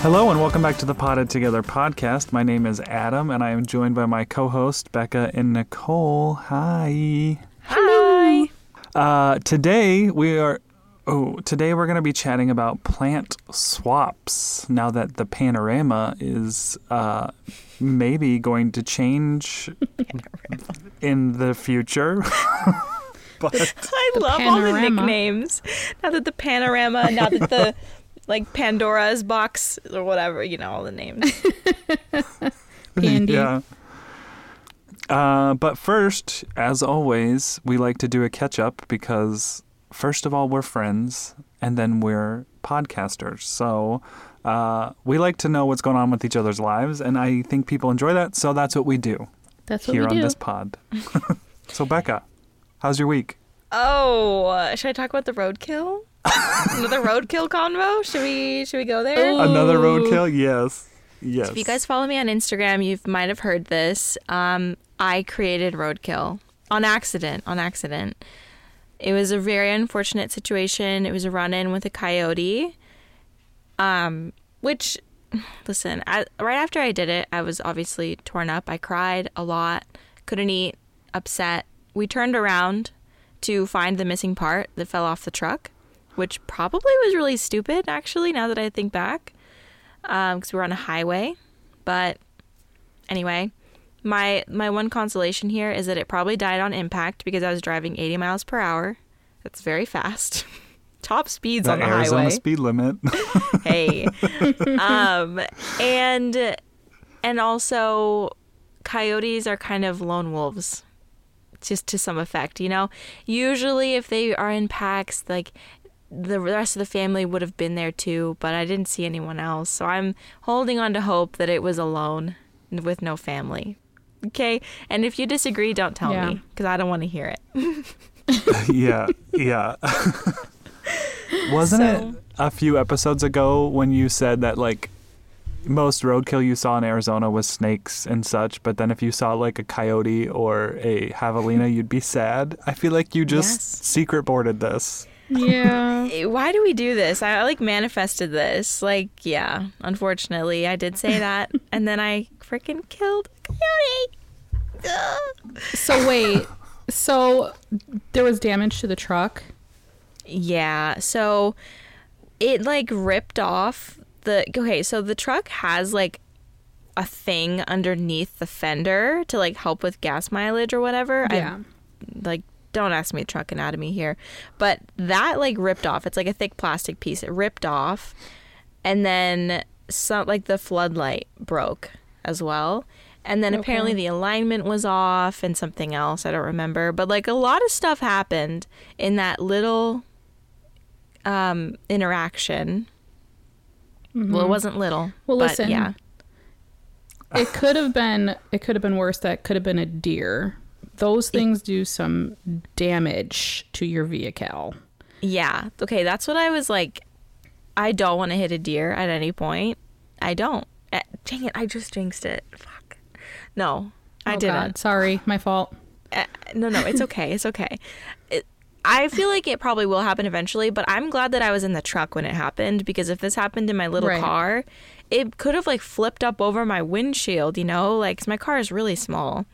Hello and welcome back to the Potted Together podcast. My name is Adam and I am joined by my co-host Becca and Nicole. Hi. Hi. Uh, today we are oh today we're going to be chatting about plant swaps. Now that the panorama is uh, maybe going to change in the future. but I love all the nicknames. Now that the panorama, now that the like Pandora's box or whatever, you know, all the names. Pandy. yeah. Uh, but first, as always, we like to do a catch up because, first of all, we're friends and then we're podcasters. So uh, we like to know what's going on with each other's lives, and I think people enjoy that. So that's what we do That's what here we on this pod. so, Becca, how's your week? Oh, uh, should I talk about the roadkill? Another roadkill convo? Should we should we go there? Ooh. Another roadkill? Yes. Yes. If you guys follow me on Instagram, you might have heard this. Um, I created roadkill on accident. On accident. It was a very unfortunate situation. It was a run-in with a coyote. Um, which, listen, I, right after I did it, I was obviously torn up. I cried a lot, couldn't eat, upset. We turned around to find the missing part that fell off the truck, which probably was really stupid, actually, now that I think back because we were on a highway. But anyway, my my one consolation here is that it probably died on impact because I was driving 80 miles per hour. That's very fast. Top speeds the on the Arizona highway. speed limit. hey, um, and and also coyotes are kind of lone wolves just to some effect you know usually if they are in packs like the rest of the family would have been there too but i didn't see anyone else so i'm holding on to hope that it was alone with no family okay and if you disagree don't tell Yeah. me because i don't want to hear it yeah, yeah. Wasn't So- it a few episodes ago when you said that like most roadkill you saw in Arizona was snakes and such, but then if you saw like a coyote or a javelina, you'd be sad. I feel like you just Yes. secret boarded this. Yeah. Eh, why do we do this? I like manifested this. Like, yeah, unfortunately, I did say that, and then I freaking killed a coyote. So wait. So there was damage to the truck. Yeah, so it like ripped off the. Okay, so the truck has like a thing underneath the fender to like help with gas mileage or whatever. I Yeah. like don't ask me truck anatomy here but that like ripped off it's like a thick plastic piece it ripped off and then some like the floodlight broke as well and then apparently the alignment was off and something else i don't remember but like a lot of stuff happened in that little um interaction well it wasn't little Mm-hmm. Well, but listen. yeah It could have been. It could have been worse. That could have been a deer. Those things do some damage to your vehicle. Yeah. Okay, that's what I was like. I don't want to hit a deer at any point. I don't. Eh, dang it! I just jinxed it. Fuck. No, I Oh, didn't. God. Sorry, my fault. Eh, no, no, it's okay. It's okay. It, I feel like it probably will happen eventually, but I'm glad that I was in the truck when it happened because if this happened in my little Right. car, it could have like flipped up over my windshield, you know, like 'cause my car is really small.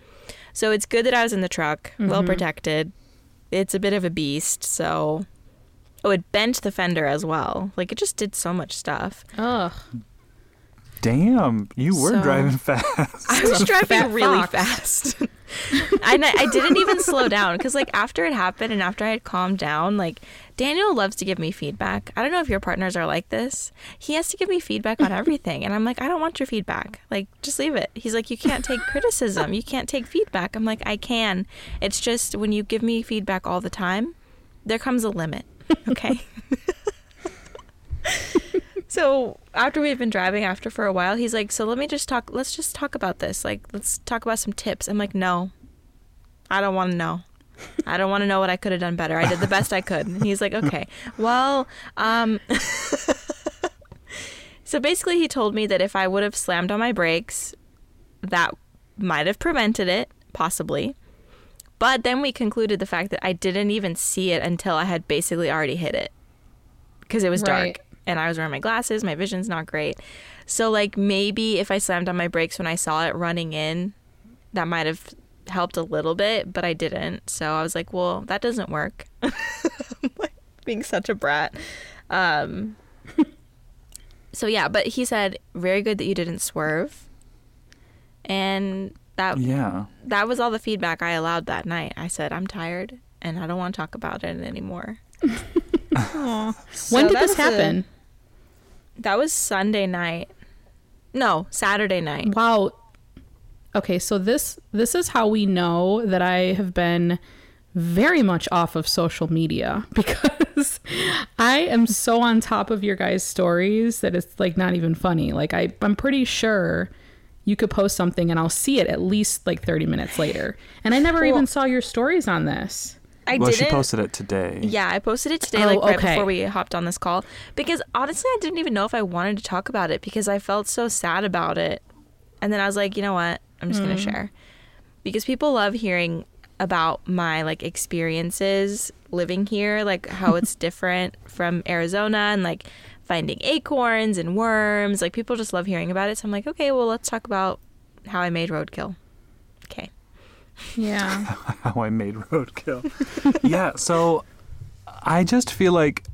So it's good that I was in the truck, well mm-hmm. protected. It's a bit of a beast, so oh, it bent the fender as well. Like it just did so much stuff. Ugh. Damn, you were So- driving fast. I was driving really fast. and I, I didn't even slow down because, like, after it happened and after I had calmed down, like, Daniel loves to give me feedback. I don't know if your partners are like this. He has to give me feedback on everything. And I'm like, I don't want your feedback. Like, just leave it. He's like, You can't take criticism. You can't take feedback. I'm like, I can. It's just when you give me feedback all the time, there comes a limit. Okay. So after we've been driving after for a while, he's like, "So let me just talk. Let's just talk about this. Like, let's talk about some tips." I'm like, "No, I don't want to know. I don't want to know what I could have done better. I did the best I could." And he's like, "Okay, well, um." so basically, he told me that if I would have slammed on my brakes, that might have prevented it, possibly. But then we concluded the fact that I didn't even see it until I had basically already hit it because it was Right. dark and I was wearing my glasses. My vision's not great. So, like, maybe if I slammed on my brakes when I saw it running in, that might have helped a little bit, but I didn't. So I was like, well, that doesn't work. Like, Being such a brat. Um, so, yeah, but he said, very good that you didn't swerve. And that yeah. that was all the feedback I allowed that night. I said, I'm tired and I don't want to talk about it anymore. when did this was a- happen? That was Sunday night. No, Saturday night. Wow. Okay, so this this is how we know that I have been very much off of social media because I am so on top of your guys' stories that it's like not even funny. Like I I'm pretty sure you could post something and I'll see it at least like 30 minutes later. And I never Well- even saw your stories on this. I well, didn't. she posted it today. Yeah, I posted it today, Oh, like right okay. before we hopped on this call, because honestly, I didn't even know if I wanted to talk about it because I felt so sad about it, and then I was like, you know what, I'm just Mm. gonna share, because people love hearing about my like experiences living here, like how it's different from Arizona and like finding acorns and worms. Like people just love hearing about it. So I'm like, okay, well, let's talk about how I made roadkill. Okay. Yeah. how I made roadkill. yeah, so I just feel like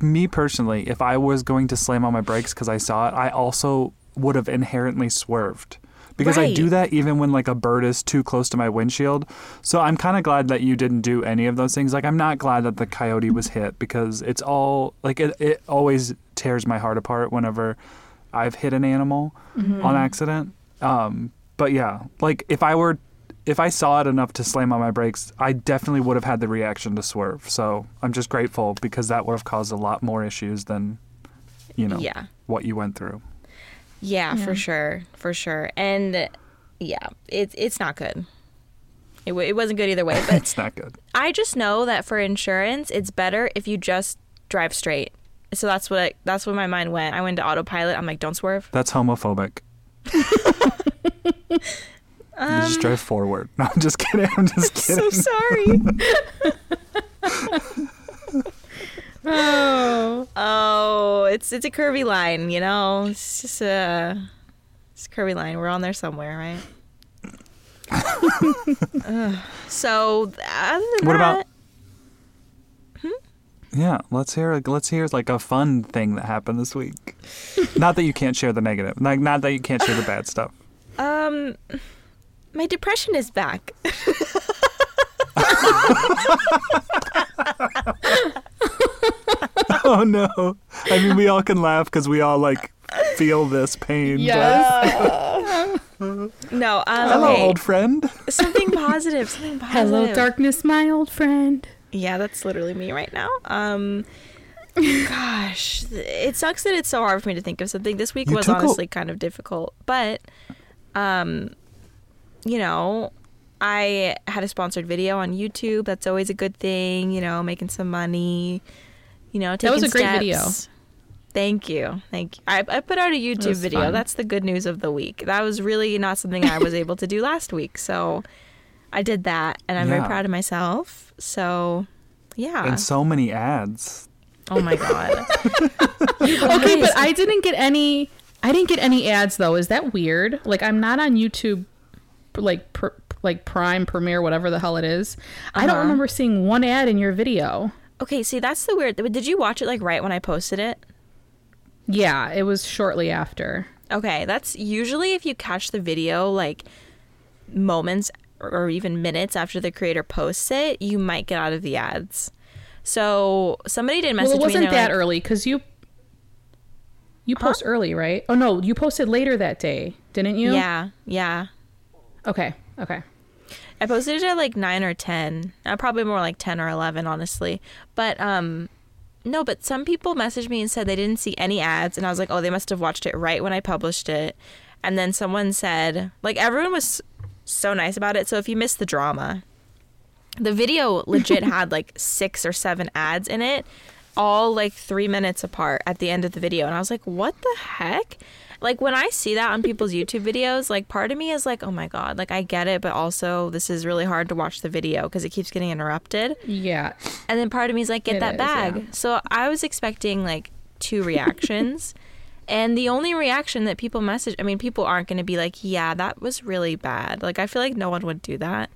me personally, if I was going to slam on my brakes because I saw it, I also would have inherently swerved. Because I do that even when like a bird is too close to my windshield. So I'm kind of glad that you didn't do any of those things. Like I'm not glad that the coyote was hit because it's all like it, it always tears my heart apart whenever I've hit an animal on accident. Um, but yeah, like if I were, if I saw it enough to slam on my brakes, I definitely would have had the reaction to swerve. So I'm just grateful because that would have caused a lot more issues than, you know, Yeah. what you went through. Yeah, Yeah. for sure, for sure, and yeah, it's it's not good. It, w- it wasn't good either way, but It's not good. I just know that for insurance, it's better if you just drive straight. So that's what I, that's what my mind went. I went to autopilot. I'm like, don't swerve. That's homophobic. you just drive um, forward. No, I'm just kidding. I'm just kidding. I'm So sorry. Oh. oh, it's it's a curvy line, you know. It's just a it's a curvy line. We're on there somewhere, right? So other than What that, about- Yeah, let's hear let's hear like a fun thing that happened this week. not that you can't share the negative, like not that you can't share the bad stuff. Um, my depression is back. oh no! I mean, we all can laugh because we all like feel this pain. Yes. No, um, Hello, okay. old friend. something positive. Something positive. Hello, darkness, my old friend. Yeah, that's literally me right now. Um, gosh, it sucks that it's so hard for me to think of something. This week You was took a- honestly kind of difficult, but, um, you know, I had a sponsored video on YouTube. That's always a good thing. You know, making some money. You know, taking was a great steps. video. Thank you, thank you. I, I put out a YouTube video. fun. That's the good news of the week. That was really not something I was able to do last week, so I did that, and I'm very proud of myself. So, yeah. And so many ads. Oh my god. Okay, but I didn't get any I didn't get any ads though. Is that weird? Like I'm not on YouTube like pr- like Prime Premiere whatever the hell it is. I don't Uh-huh. remember seeing one ad in your video. Okay, see, that's the weird. Did you watch it like right when I posted it? Yeah, it was shortly after. Okay, that's usually if you catch the video like moments or even minutes after the creator posts it, you might get out of the ads. So somebody did message me. well, it wasn't they're that like, early because you you post early, right? Oh no, you posted later that day, didn't you? Yeah, yeah. Okay. Okay. I posted it at like nine or ten. Uh, probably more like ten or eleven, honestly. But um, no. But some people messaged me and said they didn't see any ads, and I was like, oh, they must have watched it right when I published it. And then someone said, like, everyone was so nice about it. So if you missed the drama, the video legit had like six or seven ads in it, all like three minutes apart at the end of the video. And I was like, what the heck? Like when I see that on people's YouTube videos, like part of me is like, oh my God, like I get it, but also this is really hard to watch the video because it keeps getting interrupted. Yeah. And then part of me is like, get It that is, bag. yeah. So I was expecting like two reactions. and the only reaction that people message, I mean, people aren't going to be like, yeah, that was really bad. Like, I feel like no one would do that.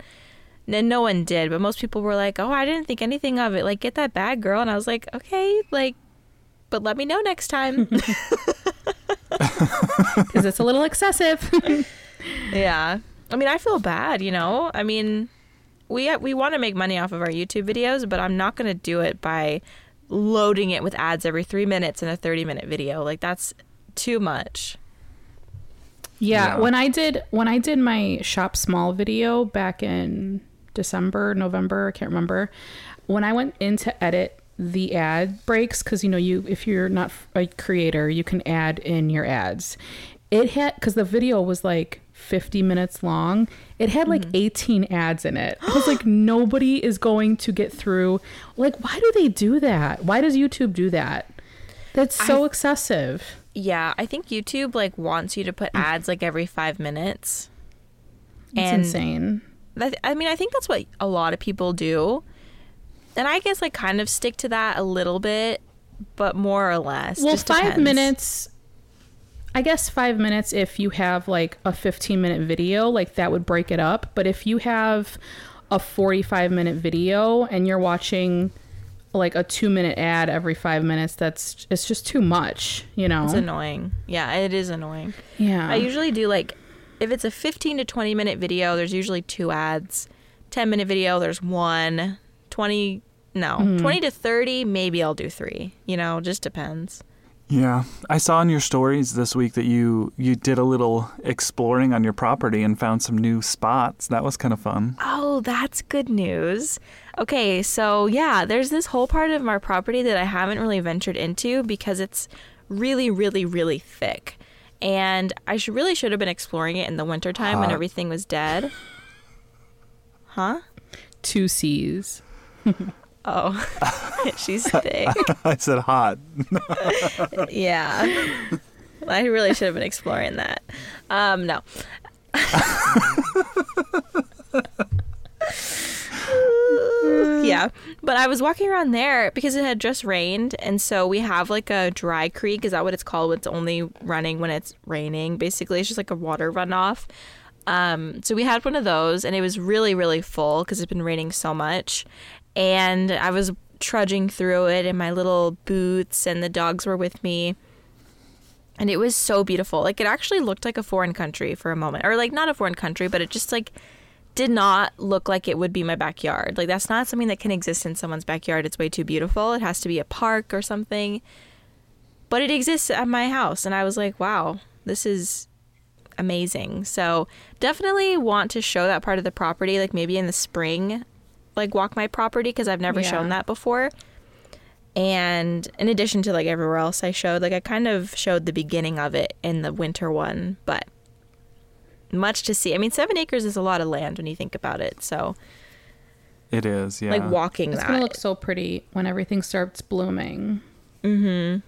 And no one did, but most people were like, oh, I didn't think anything of it. Like, get that bag, girl. And I was like, okay, like, but let me know next time. Because it's a little excessive. yeah. I mean, I feel bad, you know? I mean, we we want to make money off of our YouTube videos, but I'm not going to do it by loading it with ads every 3 minutes in a 30-minute video. Like that's too much. Yeah, Yeah. when I did when I did my shop small video back in December, November, I can't remember. When I went in to edit the ad breaks cuz you know you if you're not a creator, you can add in your ads. It had cuz the video was like 50 minutes long. It had like mm-hmm. 18 ads in it. I was like nobody is going to get through. Like why do they do that? Why does YouTube do that? That's so excessive. Yeah, I think YouTube like wants you to put mm. ads like every 5 minutes. It's And insane. that, I mean, I think that's what a lot of people do. And I guess I kind of stick to that a little bit, but more or less. well Just five depends. minutes i guess five minutes if you have like a 15 minute video like that would break it up but if you have a 45 minute video and you're watching like a two minute ad every five minutes that's it's just too much you know It's annoying. Yeah, it is annoying. yeah I usually do like if it's a 15 to 20 minute video, there's usually two ads. 10 minute video, there's one. 20 no, Mm-hmm. 20 to 30, maybe I'll do 3. You know, just depends. Yeah, I saw in your stories this week that you you did a little exploring on your property and found some new spots. That was kind of fun. Oh, that's good news. Okay, so yeah, there's this whole part of our property that I haven't really ventured into because it's really, really, really thick. And I should really should have been exploring it in the wintertime when everything was dead. Huh? two c's Oh, she's thick. I said hot. Yeah. I really should have been exploring that. Um, no. yeah. But I was walking around there because it had just rained. And so we have like a dry creek. Is that what it's called? It's only running when it's raining. Basically, it's just like a water runoff. Um, so we had one of those and it was really, really full because it's been raining so much. And I was trudging through it in my little boots, and the dogs were with me and it was so beautiful. Like it actually looked like a foreign country for a moment, or like not a foreign country, but it just like did not look like it would be my backyard. Like that's not something that can exist in someone's backyard. It's way too beautiful. It has to be a park or something. But it exists at my house, and I was like, wow, this is amazing. So definitely want to show that part of the property, like maybe in the spring, like walk my property because I've never Yeah. shown that before. And in addition to like everywhere else I showed, like I kind of showed the beginning of it in the winter one, but much to see. I mean, seven acres is a lot of land when you think about it. So It is, yeah. like walking it's that, gonna look so pretty when everything starts blooming Mhm.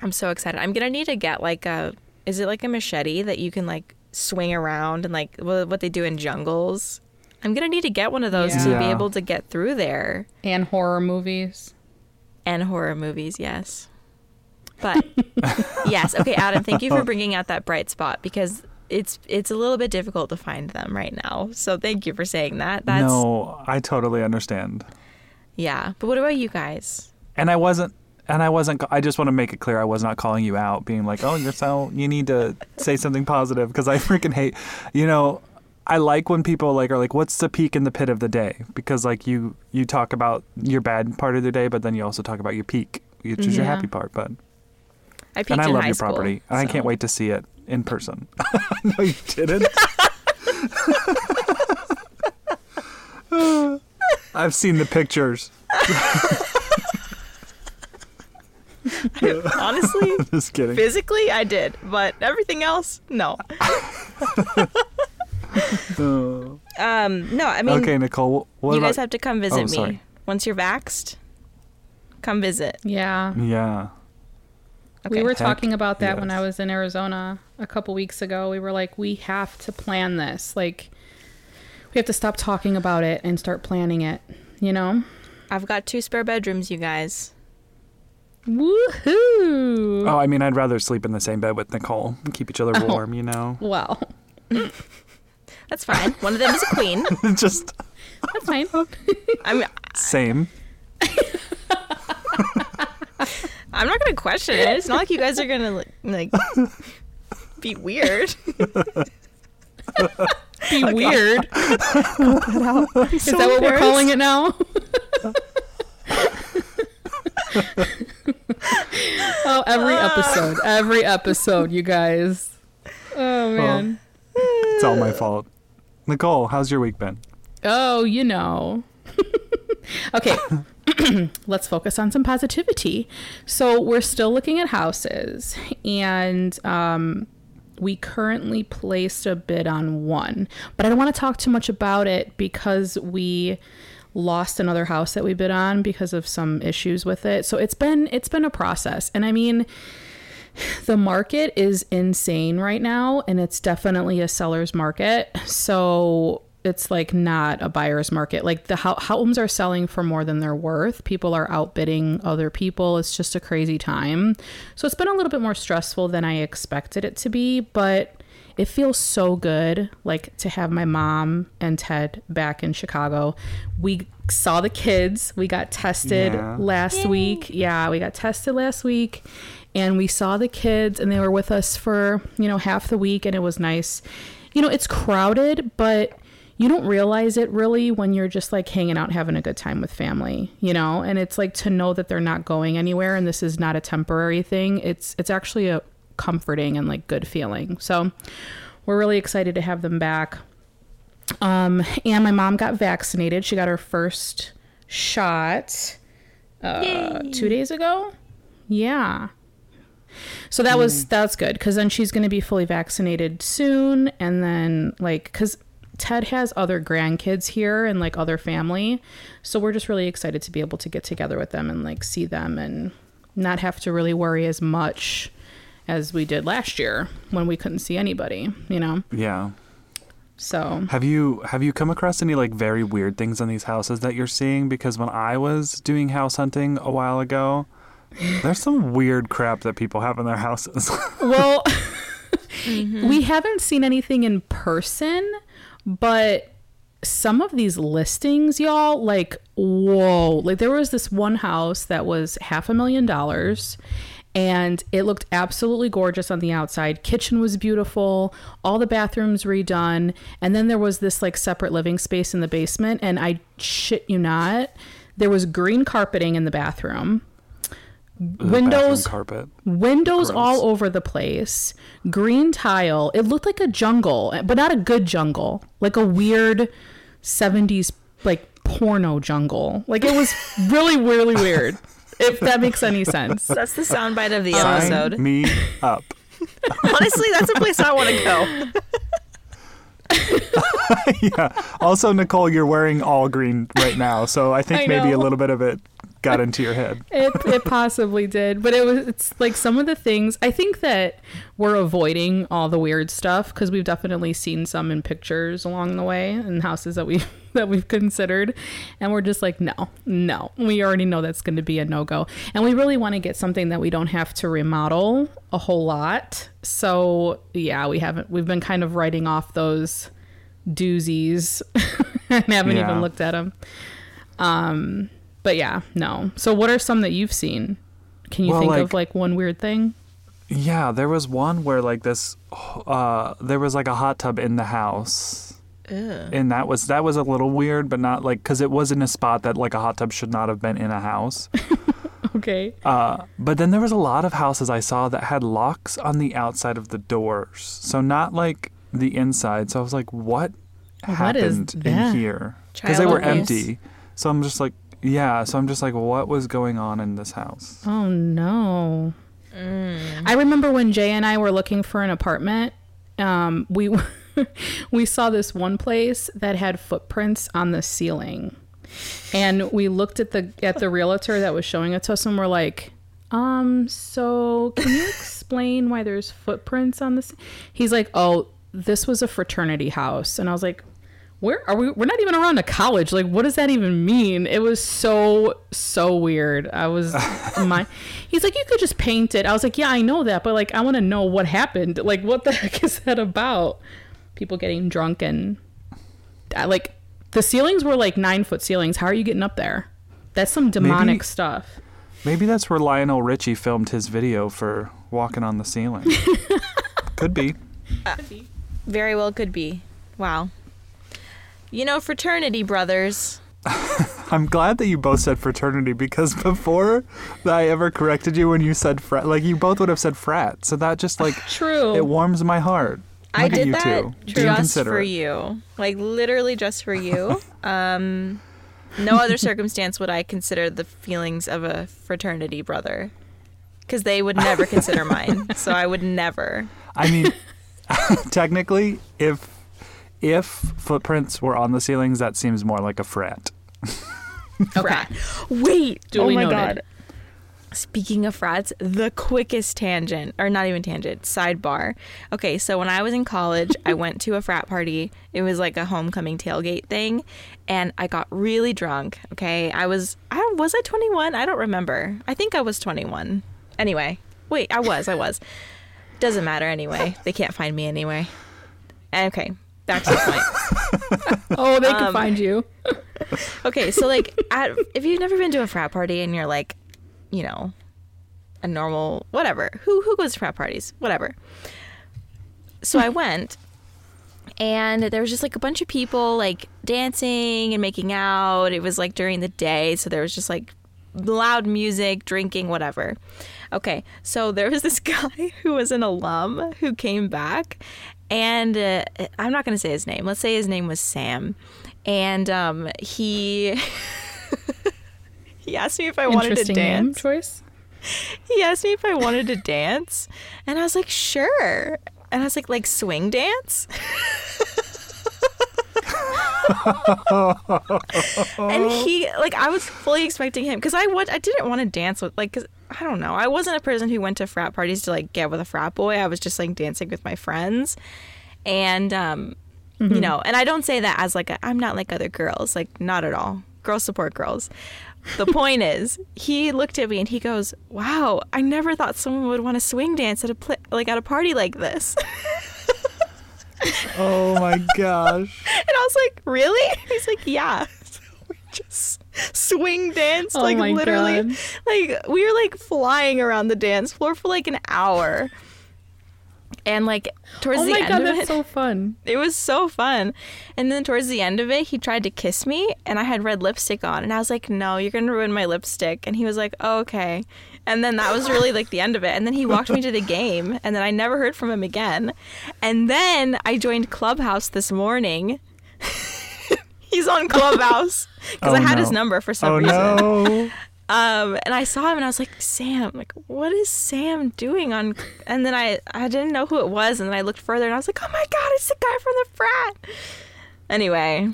I'm so excited. I'm gonna need to get like a, is it like a machete that you can like swing around and like what they do in jungles? I'm gonna need to get one of those to be able to get through there. and horror movies And horror movies, yes. But yes, okay, Adam, thank you for oh. bringing out that bright spot because it's it's a little bit difficult to find them right now. So thank you for saying that. That's no, I totally understand. yeah. But what about you guys? And I wasn't. And I wasn't. I just want to make it clear I was not calling you out, being like, "Oh, you're so you need to say something positive," because I freaking hate. You know, I like when people like are like, "What's the peak in the pit of the day?" Because like you you talk about your bad part of the day, but then you also talk about your peak, which is your happy part. But I peaked and I love your school, property, and I can't wait to see it in person. no, you didn't. I've seen the pictures. Honestly, Just kidding. physically, I did, but everything else, no. Um, no, I mean, okay, Nicole. What you about? guys have to come visit Oh, me sorry. once you're vaxxed. Come visit. Yeah. yeah. We were Heck talking about that when I was in Arizona a couple weeks ago. We were like, we have to plan this. Like, we have to stop talking about it and start planning it, you know? I've got two spare bedrooms, you guys. Woohoo! Oh, I mean, I'd rather sleep in the same bed with Nicole and keep each other Oh. warm. You know, Well, That's fine. One of them is a queen. just that's fine. I'm same. I'm not gonna question it. It's not like you guys are gonna like, like be weird. Be weird. Is that what we're calling it now? oh, every uh. episode. Every episode, you guys. Oh, man. It's all my fault. Nicole, how's your week been? Oh, you know. okay. Let's focus on some positivity. So, we're still looking at houses, and um, we currently placed a bid on one. But I don't want to talk too much about it because we lost another house that we bid on because of some issues with it. So, it's been it's been a process. And I mean, the market is insane right now and it's definitely a seller's market. So it's like not a buyer's market. Like the ho- homes are selling for more than they're worth. People are outbidding other people. It's just a crazy time. So it's been a little bit more stressful than i expected it to be but it feels so good like to have my mom and ted back in chicago. We saw the kids. We got tested Yeah. last week. Yeah we got tested last week and we saw the kids and they were with us for you know half the week and it was nice. You know it's crowded but you don't realize it really when you're just like hanging out having a good time with family you know? And it's like to know that they're not going anywhere and this is not a temporary thing it's it's actually a comforting and like good feeling. So we're really excited to have them back. Um and my mom got vaccinated. She got her first shot uh two days ago. Yeah so that was mm. that's good because then she's going to be fully vaccinated soon, and then like because Ted has other grandkids here and like other family, so we're just really excited to be able to get together with them and like see them and not have to really worry as much as we did last year when we couldn't see anybody, you know. Yeah. So Have you have you come across any like very weird things in these houses that you're seeing? Because when I was doing house hunting a while ago, there's some weird crap that people have in their houses. well, mm-hmm. we haven't seen anything in person, but some of these listings, y'all, like, whoa. Like, there was this one house that was half a million dollars. And it looked absolutely gorgeous on the outside. Kitchen was beautiful, all the bathrooms redone. And then there was this like separate living space in the basement. And I shit you not, there was green carpeting in the bathroom The Windows- carpet. windows Gross. all over the place green tile it looked like a jungle but not a good jungle like a weird 70s like porno jungle like it was really really weird if that makes any sense That's the soundbite of the Sign episode. me up. Honestly, that's a place I want to go. yeah. Also, Nicole, you're wearing all green right now, so I think I maybe a little bit of it got into your head. it it possibly did, but it was it's like some of the things I think that we're avoiding all the weird stuff because we've definitely seen some in pictures along the way and houses that we that we've considered, and we're just like no, no, we already know that's going to be a no go, and we really want to get something that we don't have to remodel a whole lot. So yeah, we haven't we've been kind of writing off those doozies and haven't Yeah. even looked at them. Um, but yeah, no. So what are some that you've seen? Can you Well, think like- of like one weird thing? Yeah, there was one where like this, uh, there was like a hot tub in the house, and that was that was a little weird, but not like because it was in a spot that like a hot tub should not have been in a house. Okay. Uh, but then there was a lot of houses I saw that had locks on the outside of the doors, so not like the inside. So I was like, what What is happened that? in here? Because they were abuse. empty. So I'm just like, yeah. So I'm just like, what was going on in this house? Oh no. Mm. I remember when Jay and I were looking for an apartment. Um, we we saw this one place that had footprints on the ceiling, and we looked at the at the realtor that was showing it to us, and we're like, um, so can you explain why there's footprints on this? He's like, oh, this was a fraternity house, and I was like. Where are we? We're not even around a college. Like, what does that even mean? It was so so weird. I was my. He's like, you could just paint it. I was like, yeah, I know that, but like, I want to know what happened. Like, what the heck is that about? People getting drunk and I, like the ceilings were like nine foot ceilings. How are you getting up there? That's some demonic Maybe- stuff. Maybe that's where Lionel Richie filmed his video for walking on the ceiling. Could be. Very well could be. Wow. You know, fraternity brothers. I'm glad that you both said fraternity because before that I ever corrected you when you said frat, like you both would have said frat. So that just like True. it warms my heart. I Look at did you that just for you. Like literally just for you. um no other circumstance would I consider the feelings of a fraternity brother. Cuz they would never consider mine. So I would never. I mean, technically, if if footprints were on the ceilings, that seems more like a frat. Frat. Wait. Duly oh my noted. god. Speaking of frats, the quickest tangent, or not even tangent, sidebar. Okay, so when I was in college, I went to a frat party. It was like a homecoming tailgate thing, and I got really drunk. Okay, I was, I was I 21? I don't remember. I think I was 21. Anyway, wait, I was, I was. Doesn't matter anyway. They can't find me anyway. Okay, back to the point. oh, they can um, find you. Okay, so like, at, if you've never been to a frat party and you're like, you know, a normal whatever, who who goes to frat parties? Whatever. So I went, and there was just like a bunch of people like dancing and making out. It was like during the day, so there was just like loud music, drinking, whatever. Okay, so there was this guy who was an alum who came back, and uh, I'm not going to say his name. Let's say his name was Sam, and um, he he asked me if I wanted to dance. choice. He asked me if I wanted to dance, and I was like, sure. And I was like, like swing dance. and he like I was fully expecting him because I would I didn't want to dance with like because I don't know. I wasn't a person who went to frat parties to like get with a frat boy. I was just like dancing with my friends. And um you know and I don't say that as like a, I'm not like other girls. Like not at all. Girls support girls. The point is he looked at me and he goes wow I never thought someone would want to swing dance at a pla- like at a party like this. Oh my gosh! And I was like, really? He's like, yeah. So we just swing danced, Oh like literally, God. like we were like flying around the dance floor for like an hour. And like towards Oh the end god, of it, so fun. it was so fun. And then towards the end of it, he tried to kiss me, and I had red lipstick on, and I was like, "No, you're gonna ruin my lipstick." And he was like, oh, "Okay." And then that was really like the end of it. And then he walked me to the game, and then I never heard from him again. And then I joined Clubhouse this morning. He's on Clubhouse because Oh, I had no. his number for some Oh reason. no! Um, and I saw him and I was like, Sam, like, what is Sam doing on? And then I, I didn't know who it was, and then I looked further and I was like, oh my god, it's the guy from the frat. Anyway,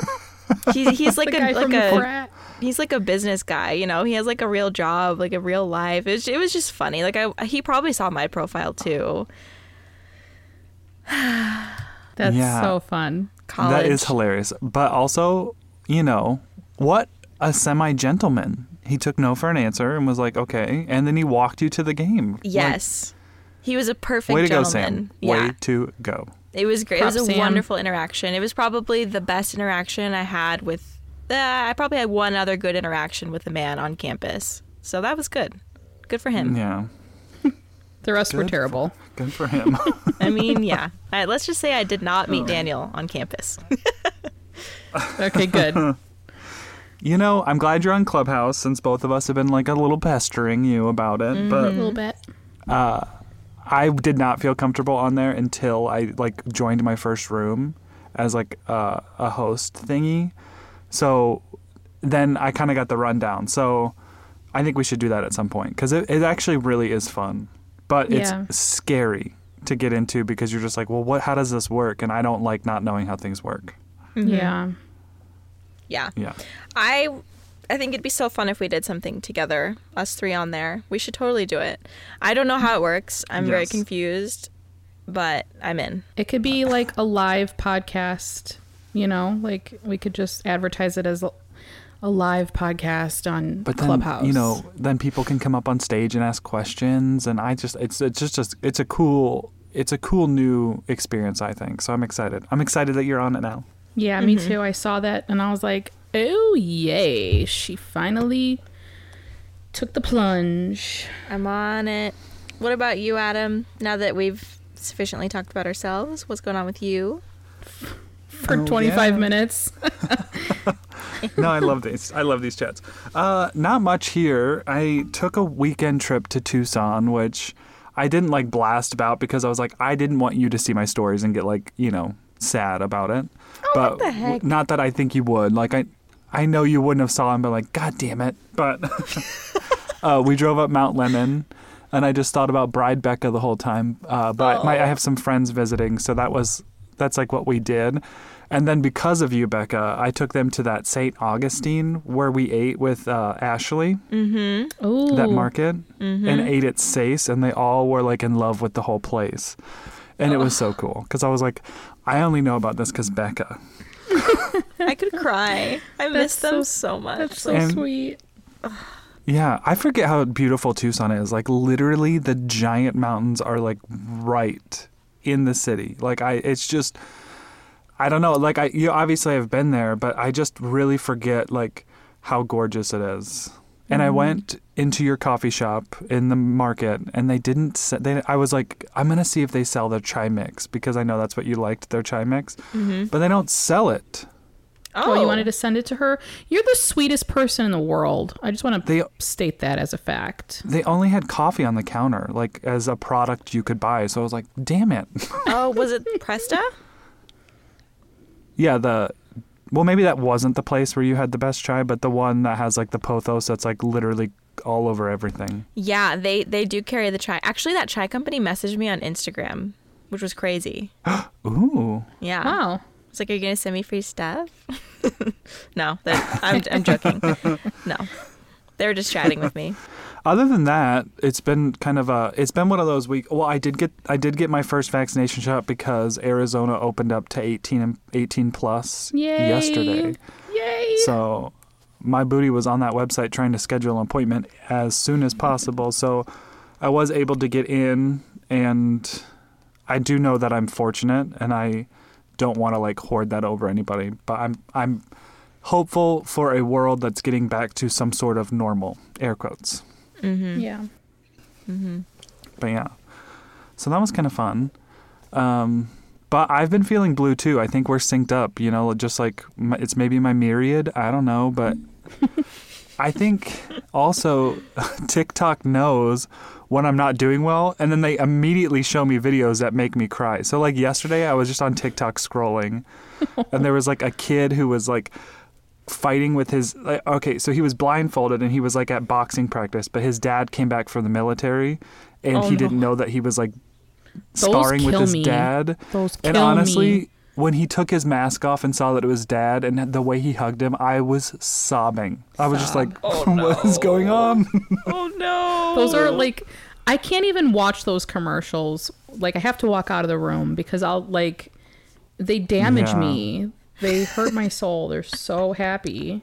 he, he's like a like a frat. he's like a business guy, you know. He has like a real job, like a real life. It was, it was just funny. Like I he probably saw my profile too. That's Yeah. so fun. College. That is hilarious. But also, you know, what a semi gentleman. He took no for an answer and was like, okay. And then he walked you to the game. Like, Yes. he was a perfect way to go, gentleman. Sam. Yeah. Way to go. It was great. it was a Sam. wonderful interaction. It was probably the best interaction I had with. Uh, I probably had one other good interaction with a man on campus, so that was good. Good for him. Yeah. The rest were Good. terrible. Good for him. I mean, yeah. All right, let's just say I did not meet Daniel on campus. Okay, good. you know, I'm glad you're on Clubhouse since both of us have been like a little pestering you about it. a But little bit. I did not feel comfortable on there until I like joined my first room as like uh, a host thingy. So then I kind of got the rundown. So I think we should do that at some point because it, it actually really is fun, but it's scary to get into because you're just like, well, what? How does this work? And I don't like not knowing how things work. Mm-hmm. Yeah. Yeah. Yeah. I I think it'd be so fun if we did something together, us three on there. We should totally do it. I don't know how it works. I'm very confused, but I'm in. It could be like a live podcast, you know, like we could just advertise it as a, a live podcast on But then Clubhouse. you know, then people can come up on stage and ask questions, and I just it's it's just just it's a cool it's a cool new experience. I think so. I'm excited. I'm excited that you're on it now. Yeah, me mm-hmm. too. I saw that and I was like, oh, yay. She finally took the plunge. I'm on it. What about you, Adam? Now that we've sufficiently talked about ourselves, what's going on with you? For Oh, 25 yeah. minutes. no, I love these. I love these chats. Uh, not much here. I took a weekend trip to Tucson, which I didn't like blast about because I was like, I didn't want you to see my stories and get like, you know, sad about it. Oh, but what the heck? not that I think you would. Like I, I know you wouldn't have saw him, but like, God damn it! But uh, we drove up Mount Lemmon. And I just thought about Bride Becca the whole time. Uh, but my, I have some friends visiting, so that was that's like what we did. And then because of you, Becca, I took them to that St. Augustine where we ate with uh, Ashley, Ooh. that market, and ate at Seis, and they all were like in love with the whole place. And it was so cool because I was like, I only know about this because Becca. I could cry. I miss them so- so much. That's so And- sweet. Yeah, I forget how beautiful Tucson is. Like literally, the giant mountains are like right in the city. Like I, it's just, I don't know. Like I, you obviously have been there, but I just really forget like how gorgeous it is. And I mm-hmm. went into your coffee shop in the market, and they didn't. se- They, I was like, I'm gonna see if they sell their chai mix because I know that's what you liked, their chai mix. Mm-hmm. But they don't sell it. Oh, you wanted to send it to her? You're the sweetest person in the world. I just want to They- state that as a fact. They only had coffee on the counter, like as a product you could buy. So I was like, damn it. Oh, was it Presta? Yeah, the well, maybe that wasn't the place where you had the best chai, but the one that has like the pothos that's like literally all over everything. Yeah, they they do carry the chai. Actually, that chai company messaged me on Instagram, which was crazy. Ooh, Yeah. Wow. It's like, are you gonna send me free stuff? no, that, I'm I'm joking. No, they were just chatting with me. other than that, it's been kind of a it's been one of those week. Well, I did get I did get my first vaccination shot because Arizona opened up to 18 and 18 plus Yay. yesterday. Yay. So my booty was on that website trying to schedule an appointment as soon as possible. So I was able to get in, and I do know that I'm fortunate, and I don't want to like hoard that over anybody. But I'm I'm hopeful for a world that's getting back to some sort of normal air quotes. Yeah. Mhm. But yeah, so that was kind of fun. Um, but I've been feeling blue too. I think we're synced up. You know, just like my, it's maybe my myriad. I don't know, but I think also TikTok knows when I'm not doing well, and then they immediately show me videos that make me cry. So like yesterday, I was just on TikTok scrolling, and there was like a kid who was like fighting with his like, okay so he was blindfolded and he was like at boxing practice but his dad came back from the military and Oh, he no. didn't know that he was like Those sparring with his me. dad Those and honestly me. When he took his mask off and saw that it was dad and the way he hugged him, I was sobbing. I was just like, oh, what is going on? Oh no. Those are like I can't even watch those commercials. Like I have to walk out of the room because I'll like they damage Yeah. me. They hurt my soul. They're so happy.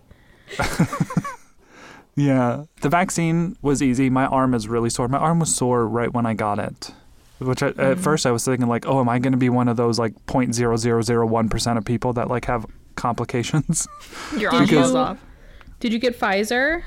yeah. The vaccine was easy. My arm is really sore. My arm was sore right when I got it. Which I, at first I was thinking like, oh, am I going to be one of those like 0.0001% of people that like have complications? Your arm falls off. Did you get Pfizer?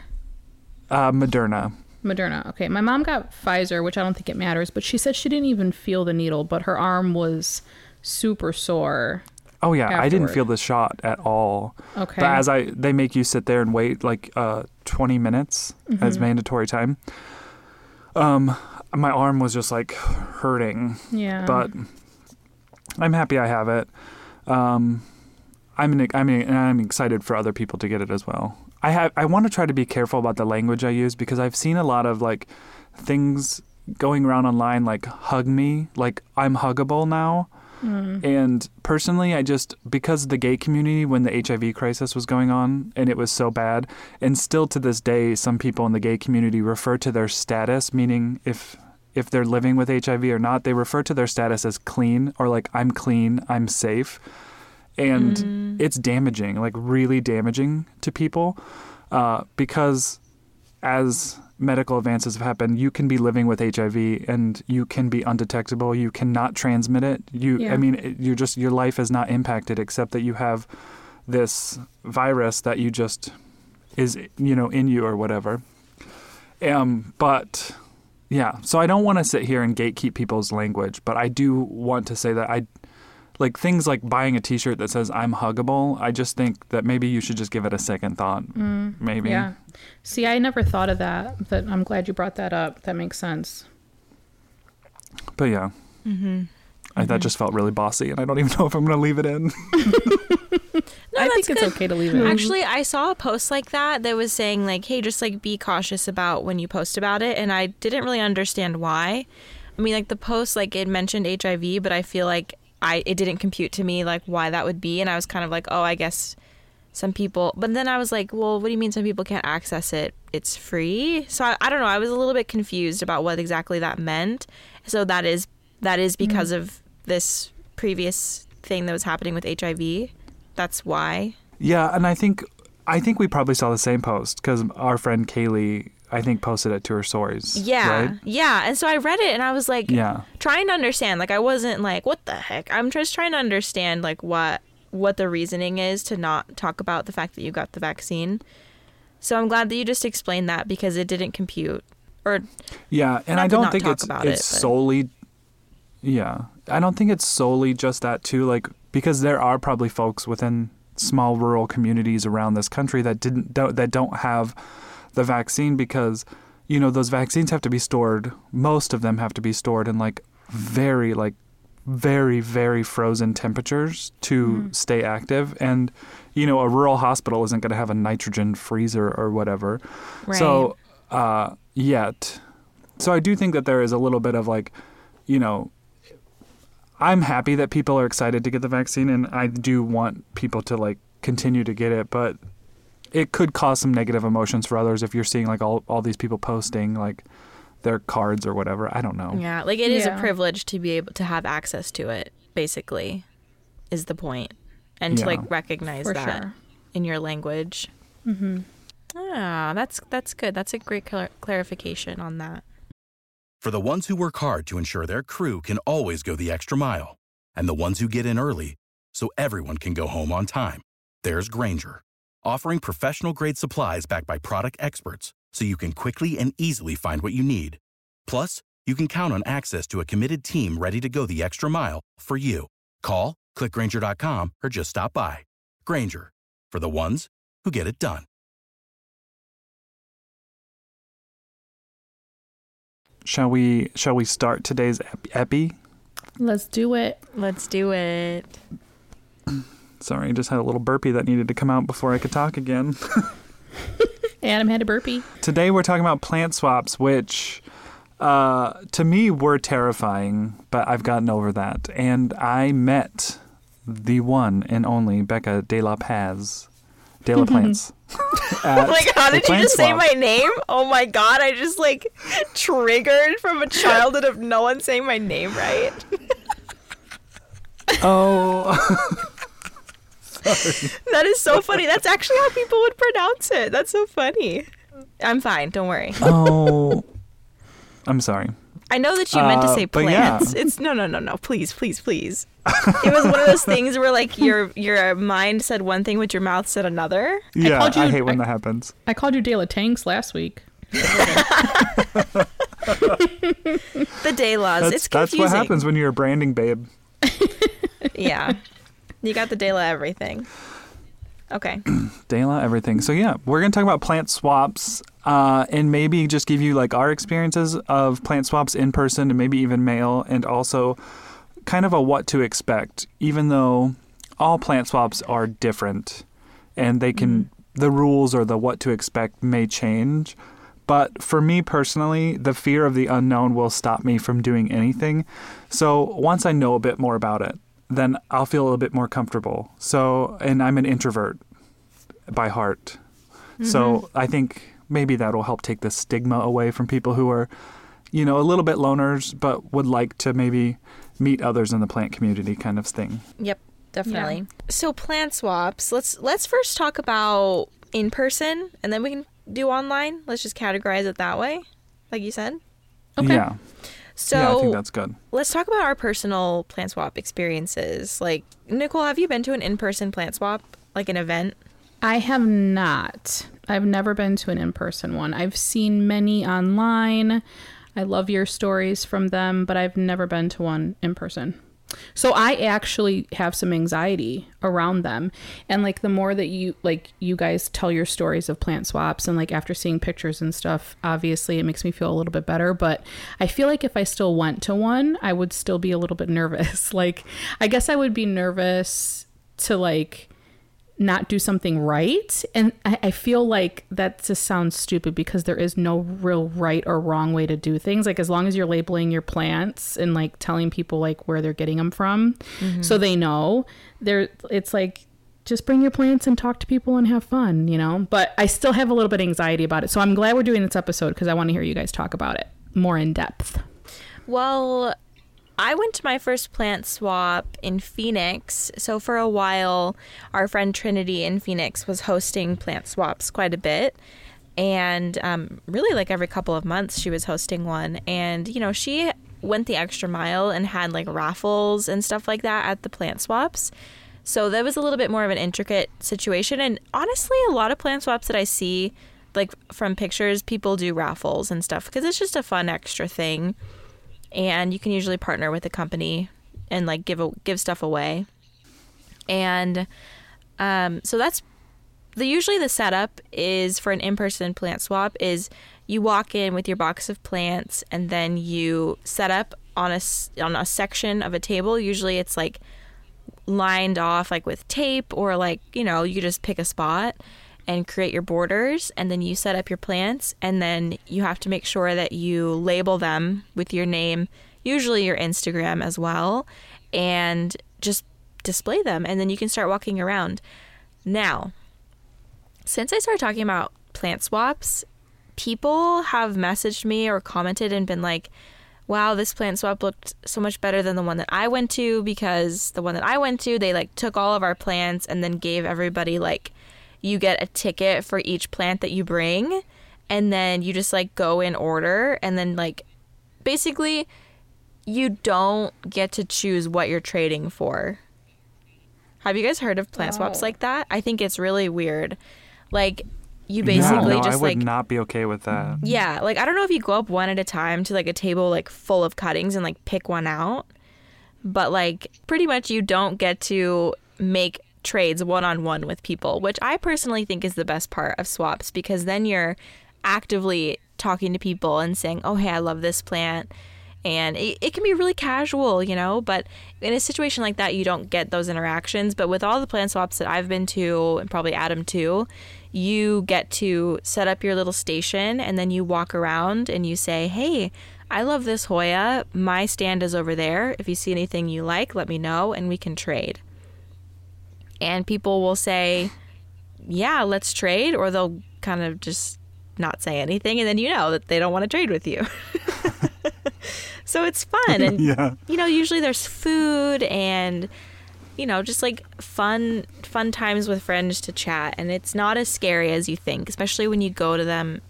Uh, Moderna. Moderna. Okay. My mom got Pfizer, which I don't think it matters, but she said she didn't even feel the needle, but her arm was super sore. Oh yeah, I didn't feel the shot at all. Okay. But as I they make you sit there and wait like uh 20 minutes as Mm-hmm. mandatory time. Um my arm was just like hurting, yeah. but I'm happy I have it. Um I'm in, I'm and I'm excited for other people to get it as well. I have I want to try to be careful about the language I use because I've seen a lot of like things going around online like hug me, like I'm huggable now. And personally, I just because the gay community when the HIV crisis was going on and it was so bad, and still to this day, some people in the gay community refer to their status, meaning if if they're living with HIV or not, they refer to their status as clean or like I'm clean, I'm safe, and it's damaging, like really damaging to people, uh, because as medical advances have happened, you can be living with HIV and you can be undetectable. You cannot transmit it. You, Yeah. I mean, you're just your life is not impacted except that you have this virus that you just is you know in you or whatever. Um, but yeah, so I don't want to sit here and gatekeep people's language, but I do want to say that I like things like buying a T-shirt that says "I'm huggable." I just think that maybe you should just give it a second thought. Mm, maybe. yeah. See, I never thought of that, but I'm glad you brought that up. That makes sense. But yeah, mm-hmm. I, that mm-hmm. just felt really bossy, and I don't even know if I'm going to leave it in. No, I that's think it's okay to leave it. Actually, I saw a post like that that was saying like, "Hey, just like be cautious about when you post about it," and I didn't really understand why. I mean, like the post like it mentioned HIV, but I feel like I it didn't compute to me like why that would be, and I was kind of like, "Oh, I guess some people." But then I was like, "Well, what do you mean some people can't access it? It's free." So I, I don't know. I was a little bit confused about what exactly that meant. So that is that is mm-hmm. because of this previous thing that was happening with HIV. That's why. Yeah, and I think I think we probably saw the same post because our friend Kaylee, I think, posted it to her stories. Yeah. Right? Yeah. And so I read it and I was like Yeah. trying to understand. Like I wasn't like, what the heck? I'm just trying to understand like what what the reasoning is to not talk about the fact that you got the vaccine. So I'm glad that you just explained that because it didn't compute. Or Yeah, and I don't think it's about it's it, solely. Yeah, I don't think it's solely just that too. Like because there are probably folks within small rural communities around this country that didn't that don't have the vaccine because you know those vaccines have to be stored. Most of them have to be stored in like very like very very frozen temperatures to stay active and you know a rural hospital isn't going to have a nitrogen freezer or whatever right. so uh yet so i do think that there is a little bit of like you know i'm happy that people are excited to get the vaccine and i do want people to like continue to get it but it could cause some negative emotions for others if you're seeing like all, all these people posting like their cards or whatever i don't know yeah, like it is a privilege to be able to have access to it, basically, is the point. And to like recognize For that sure. in your language. Mm-hmm. Ah, that's that's good. That's a great clar- clarification on that. For the ones who work hard to ensure their crew can always go the extra mile, and the ones who get in early so everyone can go home on time, there's Grainger, offering professional grade supplies backed by product experts so you can quickly and easily find what you need. Plus, you can count on access to a committed team ready to go the extra mile for you. Call, clickgrainger.com, or just stop by. Grainger, for the ones who get it done. shall we shall we start today's ep- epi Let's do it. Let's do it. Sorry i just had a little burpee that needed to come out before i could talk again Adam had a burpee. Today we're talking about plant swaps, which uh, to me were terrifying, but I've gotten over that. And I met the one and only Becca De La Paz, De La Plants. Like, how the did you just say my name? Oh my god, I just like triggered from a childhood of no one saying my name right. Oh, That is so funny. That's actually how people would pronounce it. That's so funny. I'm fine. Don't worry. oh. I'm sorry. I know that you meant to Uh, say but yeah. plants. It's no, no, no, no. Please, please, please. it was one of those things where like your your mind said one thing, but your mouth said another. Yeah, called you- I hate when I- that happens. I called you De La Tanks last week. The day laws. That's, it's that's what happens when you're a branding babe. Yeah, you got the de la everything. Okay. Dela, everything. So yeah, we're gonna talk about plant swaps, uh, and maybe just give you like our experiences of plant swaps in person, and maybe even mail, and also kind of a what to expect. Even though all plant swaps are different, and they can the rules or the what to expect may change. But for me personally, the fear of the unknown will stop me from doing anything. So once I know a bit more about it, then I'll feel a little bit more comfortable. So, and I'm an introvert by heart. So mm-hmm. I think maybe that'll help take the stigma away from people who are, you know, a little bit loners, but would like to maybe meet others in the plant community kind of thing. Yep, definitely. So plant swaps. Let's let's first talk about in person, and then we can do online. Let's just categorize it that way, like you said. Okay. Yeah. So yeah, I think that's good. let's talk about our personal plant swap experiences. Like Nicole, have you been to an in-person plant swap, like an event? I have not. I've never been to an in person one. I've seen many online. I love your stories from them, but I've never been to one in person. So I actually have some anxiety around them. And like the more that you like you guys tell your stories of plant swaps and like after seeing pictures and stuff, obviously it makes me feel a little bit better, but I feel like if I still went to one, I would still be a little bit nervous. like I guess I would be nervous to like not do something right. And I, I feel like that just sounds stupid because there is no real right or wrong way to do things. Like as long as you're labeling your plants and like telling people like where they're getting them from, mm-hmm. so they know. There, it's like just bring your plants and talk to people and have fun, you know. But I still have a little bit of anxiety about it. So I'm glad we're doing this episode because I want to hear you guys talk about it more in depth. Well, I went to my first plant swap in Phoenix. So for a while, our friend Trinity in Phoenix was hosting plant swaps quite a bit. And um, really, like every couple of months, she was hosting one. And, you know, she went the extra mile and had like raffles and stuff like that at the plant swaps. So that was a little bit more of an intricate situation. And honestly, a lot of plant swaps that I see, like from pictures, people do raffles and stuff because it's just a fun extra thing and you can usually partner with a company and like give a, give stuff away. And um, so that's the usually the setup is for an in-person plant swap is you walk in with your box of plants and then you set up on a on a section of a table. Usually it's like lined off like with tape or like you know you just pick a spot and create your borders and then you set up your plants and then you have to make sure that you label them with your name usually your instagram as well and just display them and then you can start walking around. Now since i started talking about plant swaps people have messaged me or commented and been like wow, this plant swap looked so much better than the one that I went to because the one that I went to, they like took all of our plants and then gave everybody like you get a ticket for each plant that you bring and then you just like go in order and then like basically you don't get to choose what you're trading for. Have you guys heard of plant swaps like that? I think it's really weird. Like you basically no, just I would like not be okay with that. yeah, like I don't know if you go up one at a time to like a table like full of cuttings and like pick one out, but like pretty much you don't get to make trades one on one with people, which I personally think is the best part of swaps because then you're actively talking to people and saying, "Oh, hey, I love this plant." And it, it can be really casual, you know, but in a situation like that, you don't get those interactions. But with all the plant swaps that I've been to, and probably Adam too, you get to set up your little station and then you walk around and you say, Hey, I love this Hoya. My stand is over there. If you see anything you like, let me know and we can trade. And people will say, "Yeah, let's trade," or they'll kind of just not say anything, and then you know that they don't want to trade with you. so it's fun, and yeah. you know, usually there's food and you know, just like fun fun times with friends to chat, and it's not as scary as you think, especially when you go to them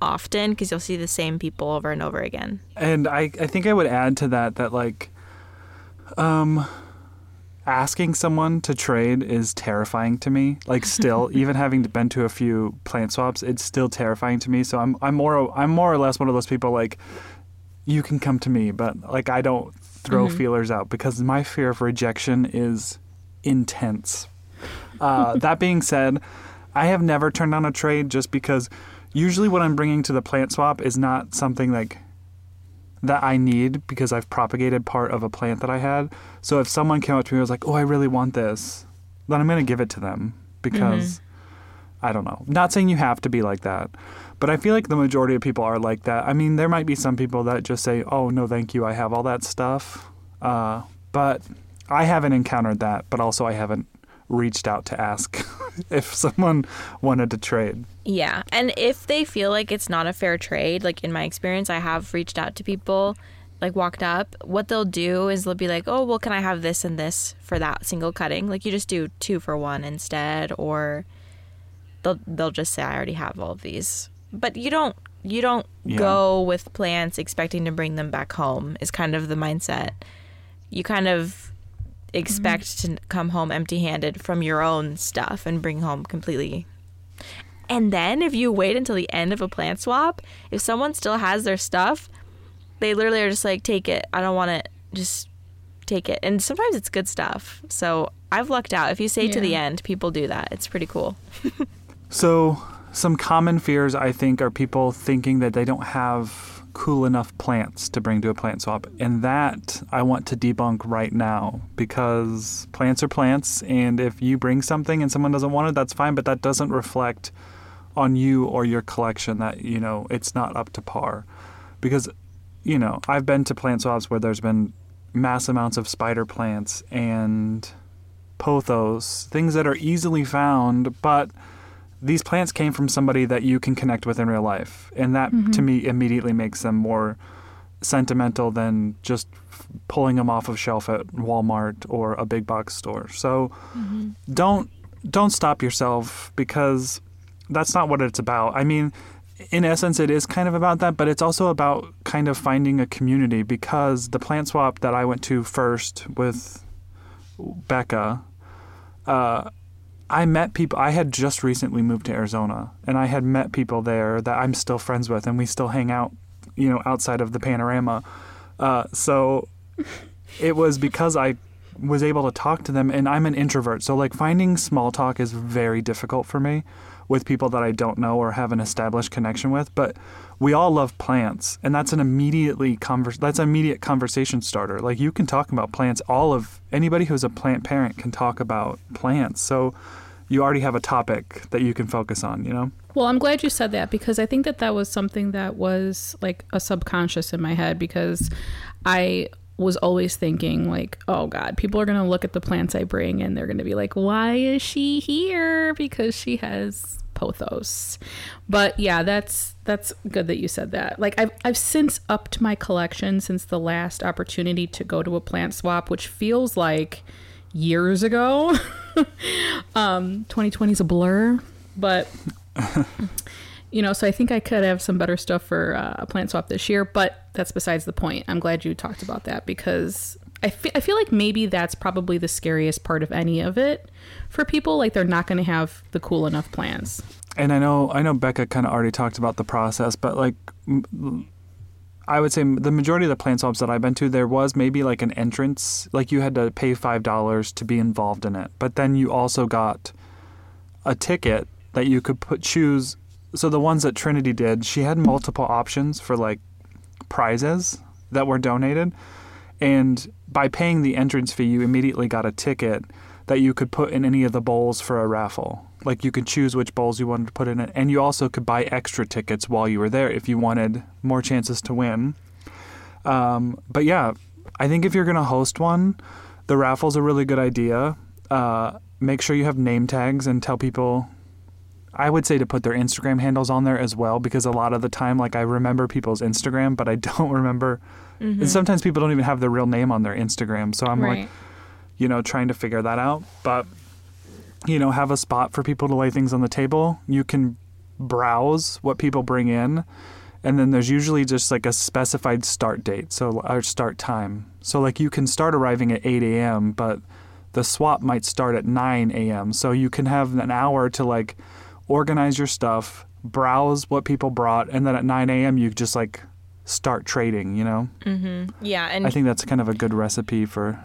often because you'll see the same people over and over again. And I, I think I would add to that that like um asking someone to trade is terrifying to me. Like still, even having been to a few plant swaps, it's still terrifying to me. So I'm I'm more I'm more or less one of those people like you can come to me, but like I don't throw feelers out because my fear of rejection is intense. Uh, that being said, I have never turned down a trade just because usually what I'm bringing to the plant swap is not something like that I need because I've propagated part of a plant that I had. So if someone came up to me and was like, "Oh, I really want this," then I'm going to give it to them because I don't know. Not saying you have to be like that, but I feel like the majority of people are like that. I mean, there might be some people that just say, "Oh, no, thank you. I have all that stuff." Uh, but I haven't encountered that, but also I haven't reached out to ask if someone wanted to trade. Yeah. And if they feel like it's not a fair trade, like in my experience, I have reached out to people, like walked up. What they'll do is they'll be like, oh, well, can I have this and this for that single cutting? Like you just do two for one instead, or they'll they'll just say I already have all of these. But you don't you don't Yeah. go with plants expecting to bring them back home. Is kind of the mindset. You kind of expect mm-hmm. to come home empty-handed from your own stuff and bring home completely and then if you wait until the end of a plant swap, if someone still has their stuff, they literally are just like, take it. I don't want it. Just take it. And sometimes it's good stuff. So I've lucked out. If you stay to the end, people do that. It's pretty cool. So, some common fears I think are people thinking that they don't have cool enough plants to bring to a plant swap. And that I want to debunk right now because plants are plants. And if you bring something and someone doesn't want it, that's fine. But that doesn't reflect on you or your collection that, you know, it's not up to par. Because, you know, I've been to plant swaps where there's been mass amounts of spider plants and pothos, things that are easily found, but these plants came from somebody that you can connect with in real life. And that to mm-hmm. me immediately makes them more sentimental than just pulling them off of shelf at Walmart or a big box store. So mm-hmm. don't don't stop yourself because that's not what it's about. I mean, in essence it is kind of about that, but it's also about kind of finding a community because the plant swap that I went to first with Becca uh, I met people. I had just recently moved to Arizona, and I had met people there that I'm still friends with, and we still hang out, you know, outside of the panorama. Uh, so it was because I was able to talk to them, and I'm an introvert, so like finding small talk is very difficult for me with people that I don't know or have an established connection with. But we all love plants, and that's an immediately converse. That's an immediate conversation starter. Like you can talk about plants. All of anybody who's a plant parent can talk about plants. So you already have a topic that you can focus on. You know. Well, I'm glad you said that because I think that that was something that was like a subconscious in my head because I was always thinking like, oh god, people are going to look at the plants I bring and they're going to be like, why is she here? Because she has pothos. But yeah, that's that's good that you said that. Like I've I've since upped my collection since the last opportunity to go to a plant swap, which feels like years ago. um 2020 is a blur, but you know, so I think I could have some better stuff for uh, a plant swap this year, but that's besides the point. I'm glad you talked about that because I fe- I feel like maybe that's probably the scariest part of any of it for people. Like they're not going to have the cool enough plants. And I know I know Becca kind of already talked about the process, but like I would say the majority of the plant swaps that I've been to, there was maybe like an entrance, like you had to pay five dollars to be involved in it, but then you also got a ticket that you could put choose. So the ones that Trinity did, she had multiple options for like prizes that were donated, and by paying the entrance fee, you immediately got a ticket that you could put in any of the bowls for a raffle. Like you could choose which bowls you wanted to put in it, and you also could buy extra tickets while you were there if you wanted more chances to win. Um, but yeah, I think if you're gonna host one, the raffle's a really good idea. Uh, make sure you have name tags and tell people. I would say to put their Instagram handles on there as well because a lot of the time, like I remember people's Instagram, but I don't remember. Mm-hmm. And sometimes people don't even have their real name on their Instagram. So I'm right. like, you know, trying to figure that out. But, you know, have a spot for people to lay things on the table. You can browse what people bring in. And then there's usually just like a specified start date, so our start time. So, like, you can start arriving at 8 a.m., but the swap might start at 9 a.m. So, you can have an hour to like organize your stuff, browse what people brought, and then at 9 a.m., you just like start trading, you know? Mm-hmm. Yeah, and I think that's kind of a good recipe for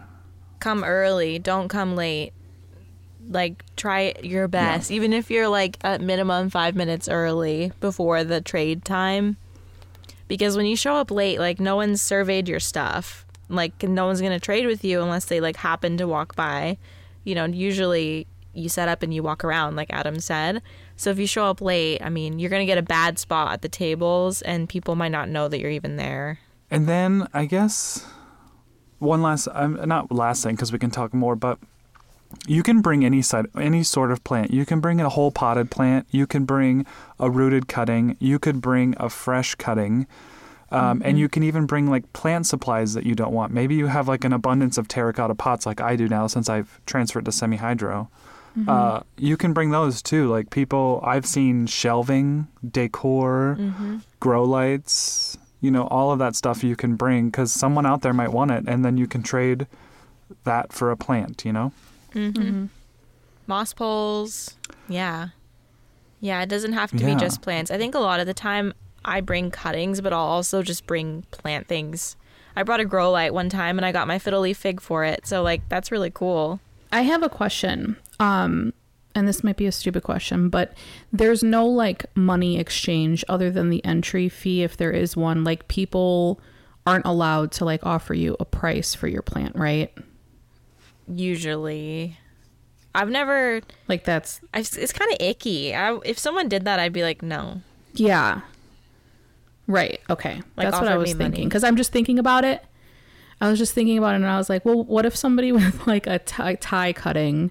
come early. Don't come late. Like try your best, even if you're like at minimum five minutes early before the trade time. Because when you show up late, like no one's surveyed your stuff. Like no one's gonna trade with you unless they like happen to walk by. You know, usually you set up and you walk around, like Adam said. So if you show up late, I mean, you're gonna get a bad spot at the tables, and people might not know that you're even there. And then I guess one last, um, not last thing because we can talk more, but you can bring any side, any sort of plant. You can bring a whole potted plant. You can bring a rooted cutting. You could bring a fresh cutting. Um, And you can even bring like plant supplies that you don't want. Maybe you have like an abundance of terracotta pots, like I do now since I've transferred to semi hydro. Mm-hmm. Uh, you can bring those too. Like people, I've seen shelving, decor, mm-hmm. grow lights, you know, all of that stuff you can bring because someone out there might want it, and then you can trade that for a plant, you know? Mm-hmm. moss poles. Yeah. Yeah, it doesn't have to Yeah. be just plants. I think a lot of the time I bring cuttings, but I'll also just bring plant things. I brought a grow light one time and I got my fiddle leaf fig for it. So like that's really cool. I have a question. Um, and this might be a stupid question, but there's no like money exchange other than the entry fee if there is one. Like people aren't allowed to like offer you a price for your plant, right? Usually. I've never Like that's I've, it's kind of icky. I, if someone did that, I'd be like, no. yeah. Right. Okay. Like, that's what I was thinking cuz I'm just thinking about it. I was just thinking about it and I was like, well, what if somebody with like a Thai, Thai cutting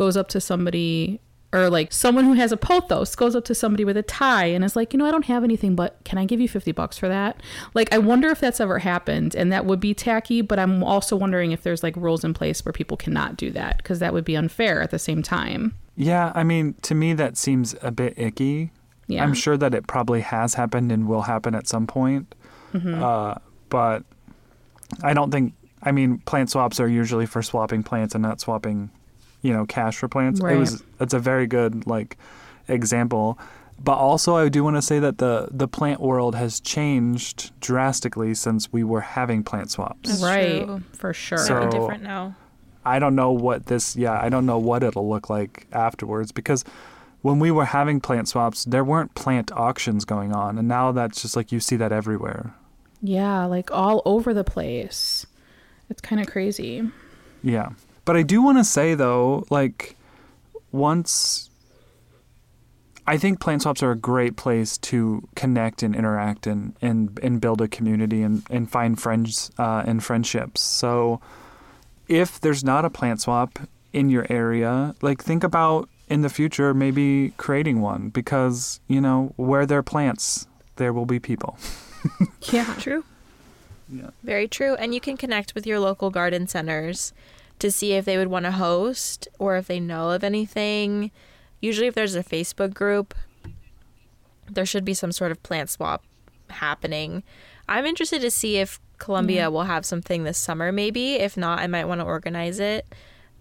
goes up to somebody or like someone who has a pothos goes up to somebody with a Thai and is like, you know, I don't have anything, but can I give you 50 bucks for that? Like, I wonder if that's ever happened and that would be tacky, but I'm also wondering if there's like rules in place where people cannot do that because that would be unfair at the same time. Yeah, I mean, to me, that seems a bit icky. Yeah. I'm sure that it probably has happened and will happen at some point. Mm-hmm. Uh, but I don't think, I mean, plant swaps are usually for swapping plants and not swapping, you know, cash for plants. Right. It was, it's a very good, like, example. But also, I do want to say that the, the plant world has changed drastically since we were having plant swaps. That's right. true. For sure. So- Very different now. I don't know what this, yeah, I don't know what it'll look like afterwards because when we were having plant swaps, there weren't plant auctions going on. And now that's just like you see that everywhere. yeah. Like all over the place. It's kind of crazy. Yeah. But I do want to say, though, like, once. I think plant swaps are a great place to connect and interact and, and, and build a community and, and find friends uh, and friendships. So if there's not a plant swap in your area, like think about in the future maybe creating one because, you know, where there are plants, there will be people. Yeah. True. Yeah. Very true. And you can connect with your local garden centers to see if they would want to host or if they know of anything. Usually, if there's a Facebook group, there should be some sort of plant swap happening. I'm interested to see if Columbia will have something this summer, maybe. If not, I might want to organize it.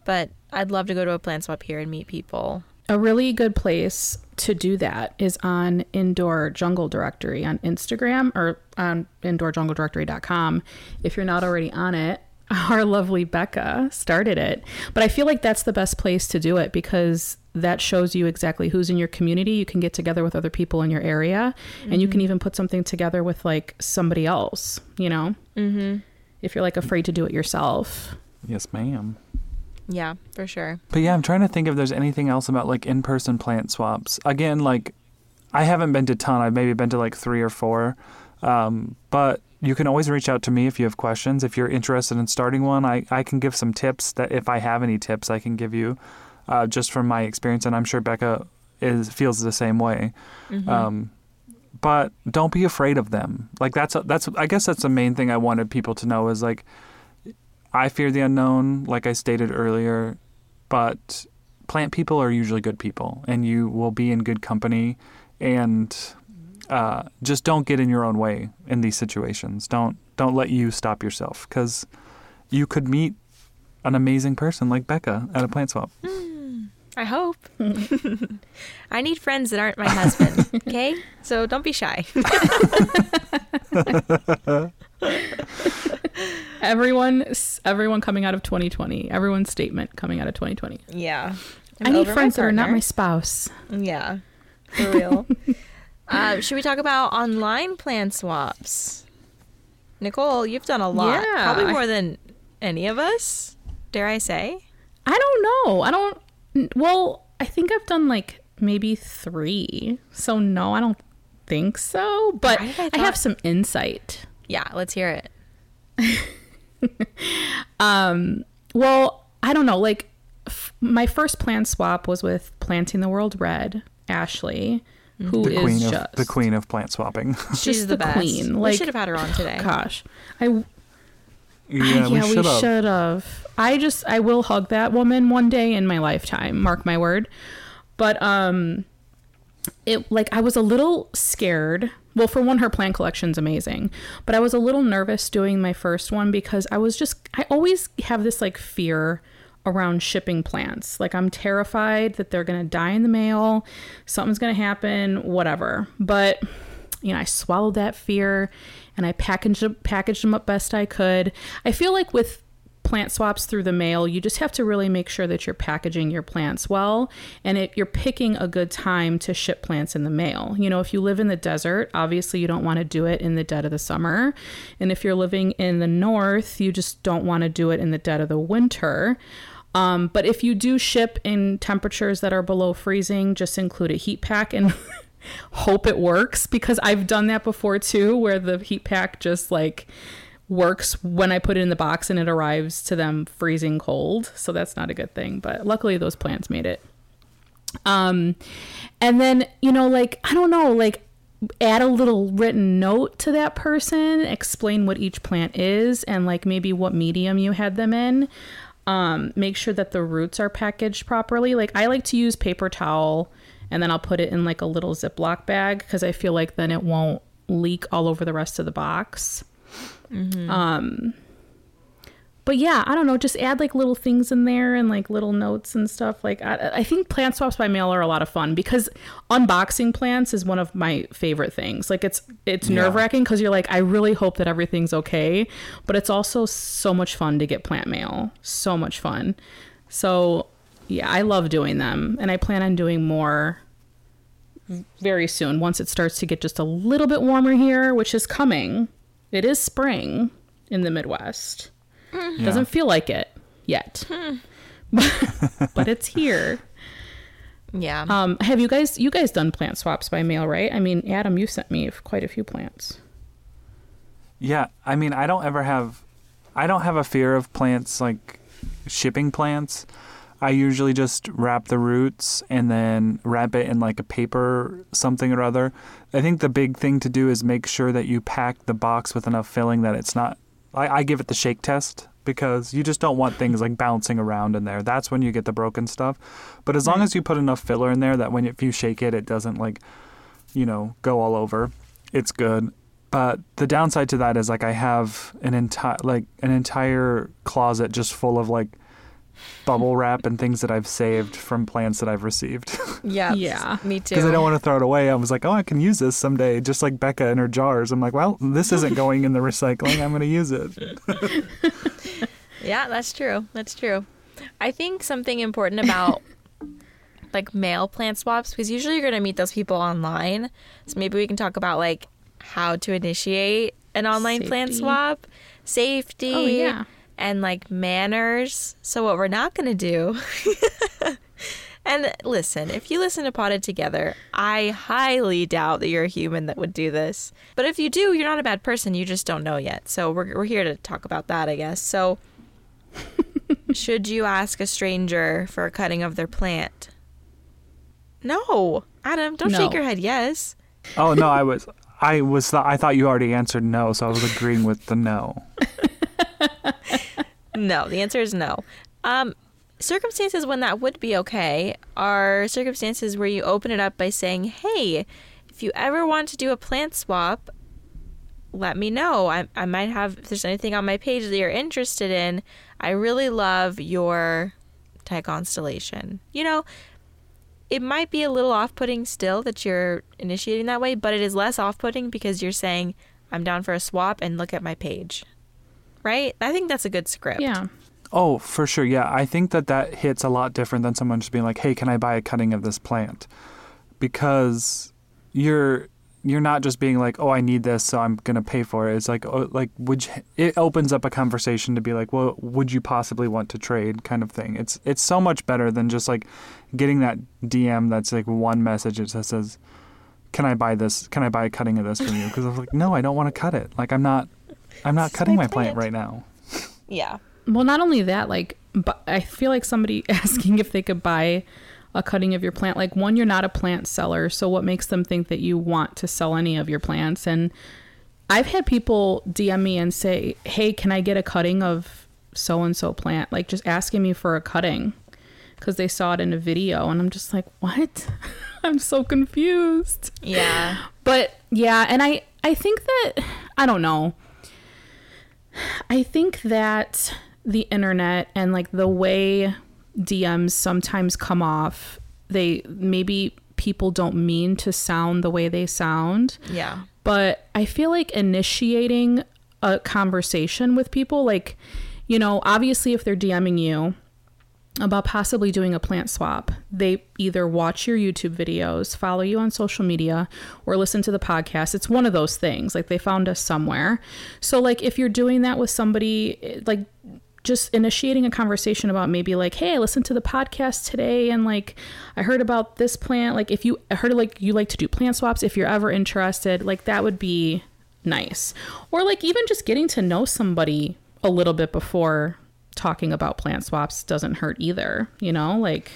But I'd love to go to a plant swap here and meet people. A really good place to do that is on Indoor Jungle Directory on Instagram or on indoorjungledirectory.com. If you're not already on it, our lovely Becca started it. But I feel like that's the best place to do it because that shows you exactly who's in your community. You can get together with other people in your area and you can even put something together with like somebody else, you know? Mm-hmm. If you're like afraid to do it yourself. Yes, ma'am. Yeah, for sure. But yeah, I'm trying to think if there's anything else about like in-person plant swaps. Again, like I haven't been to ton. I've maybe been to like three or four. Um, but you can always reach out to me if you have questions. If you're interested in starting one, I, I can give some tips that if I have any tips, I can give you. uh, just from my experience, and I'm sure Becca is feels the same way. Um, but don't be afraid of them. Like that's that's I guess that's the main thing I wanted people to know is like I fear the unknown, like I stated earlier, but plant people are usually good people, and you will be in good company, and uh, just don't get in your own way in these situations. Don't don't let you stop yourself because you could meet an amazing person like Becca at a plant swap. I hope. I need friends that aren't my husband. Okay, so don't be shy. Everyone, everyone coming out of 2020. Everyone's statement coming out of 2020. Yeah. I need friends that are not my spouse. Yeah, for real. Uh, should we talk about online plan swaps? Nicole, you've done a lot. Yeah. Probably more than any of us, dare I say? I don't know. I don't. Well, I think I've done like maybe three. So no, I don't think so. But I I, thought- have some insight. Yeah, let's hear it. um, Well, I don't know. Like f- my first plant swap was with Planting the World Red, Ashley, who The is queen of just the queen of plant swapping. She's just the, the best. queen. we should have had her on today. Gosh, I yeah, we should have. should have. I just I will hug that woman one day in my lifetime. Mark my word. But um, it like I was a little scared. Well, for one, her plant collection's amazing, but I was a little nervous doing my first one because I was just I always have this like fear around shipping plants. Like I'm terrified that they're gonna die in the mail, something's gonna happen, whatever. But you know, I swallowed that fear and I packaged packaged them up best I could. I feel like with plant swaps through the mail, you just have to really make sure that you're packaging your plants well and if you're picking a good time to ship plants in the mail. You know, if you live in the desert, obviously you don't want to do it in the dead of the summer. And if you're living in the north, you just don't want to do it in the dead of the winter. Um, but if you do ship in temperatures that are below freezing, just include a heat pack and hope it works because I've done that before too, where the heat pack just like works when I put it in the box and it arrives to them freezing cold. So that's not a good thing. But luckily, those plants made it. Um, and then you know, like I don't know, like add a little written note to that person, explain what each plant is, and like maybe what medium you had them in. Um, make sure that the roots are packaged properly. Like I like to use paper towel and then I'll put it in like a little Ziploc bag because I feel like then it won't leak all over the rest of the box. Um, but yeah, I don't know. Just add like little things in there and like little notes and stuff. Like I, I think plant swaps by mail are a lot of fun because unboxing plants is one of my favorite things. Like it's it's Yeah. nerve wracking because you're like I really hope that everything's okay, but it's also so much fun to get plant mail. So much fun. So yeah, I love doing them, and I plan on doing more very soon once it starts to get just a little bit warmer here, which is coming. It is spring in the Midwest. Yeah. Doesn't feel like it yet, but it's here. Yeah. Um, have you guys you guys done plant swaps by mail, right? I mean, Adam, you sent me quite a few plants. Yeah, I mean, I don't ever have, I don't have a fear of plants like shipping plants. I usually just wrap the roots and then wrap it in like a paper something or other. I think the big thing to do is make sure that you pack the box with enough filling that it's not. I, I give it the shake test because you just don't want things like bouncing around in there. That's when you get the broken stuff. But as long as you put enough filler in there that when if you shake it, it doesn't like, you know, go all over. It's good. But the downside to that is like I have an entire like an entire closet just full of like bubble wrap and things that I've saved from plants that I've received yeah. Yeah. Me too. because I don't want to throw it away. I was like, oh, I can use this someday, just like Becca in her jars. I'm like, well, this isn't going in the recycling. I'm going to use it. Yeah, that's true. That's true. I think something important about like mail plant swaps because usually you're going to meet those people online. So maybe we can talk about like how to initiate an online plant swap, safety, Oh, yeah. And like manners. So what we're not going to do And listen, if you listen to Potted Together, I highly doubt that you're a human that would do this. But if you do, you're not a bad person. You just don't know yet. So we're, we're here to talk about that, I guess. So Should you ask a stranger for a cutting of their plant? No. Adam, don't No. shake your head yes. Oh no, I was I was th- I thought you already answered no, so I was agreeing with the no. No, the answer is no. Um, circumstances when that would be okay are circumstances where you open it up by saying, "Hey, if you ever want to do a plant swap, let me know. I I might have if there's anything on my page that you're interested in. I really love your Thai constellation. You know." It might be a little off putting still that you're initiating that way, but it is less off putting because you're saying, I'm down for a swap and look at my page. Right? I think that's a good script. Yeah. Oh, for sure. Yeah, I think that that hits a lot different than someone just being like, "Hey, can I buy a cutting of this plant?" Because you're you're not just being like, "Oh, I need this, so I'm gonna pay for it." It's like, oh, like would you, it opens up a conversation to be like, "Well, would you possibly want to trade?" kind of thing. It's it's so much better than just like getting that DM that's like one message that says, "Can I buy this? Can I buy a cutting of this from you?" Because I'm like, "No, I don't want to cut it. Like I'm not I'm not cutting my my plant plant." right now." Yeah. Well, not only that, like, but I feel like somebody asking if they could buy a cutting of your plant. Like, one, you're not a plant seller, so what makes them think that you want to sell any of your plants? And I've had people DM me and say, "Hey, can I get a cutting of so and so plant?" Like, just asking me for a cutting because they saw it in a video, and I'm just like, "What?" I'm so confused. Yeah. But yeah, and I I think that I don't know. I think that the internet and like the way DMs sometimes come off, they maybe people don't mean to sound the way they sound, Yeah. but I feel like initiating a conversation with people like you know, obviously if they're DMing you, about possibly doing a plant swap. They either watch your YouTube videos, follow you on social media, or listen to the podcast. It's one of those things. Like they found us somewhere. So, like, if you're doing that with somebody, eh, like, just initiating a conversation about maybe like, hey, I listened to the podcast today and like I heard about this plant. Like, if you I heard like you like to do plant swaps, if you're ever interested, like that would be nice. Or like even just getting to know somebody a little bit before talking about plant swaps doesn't hurt either, you know? Like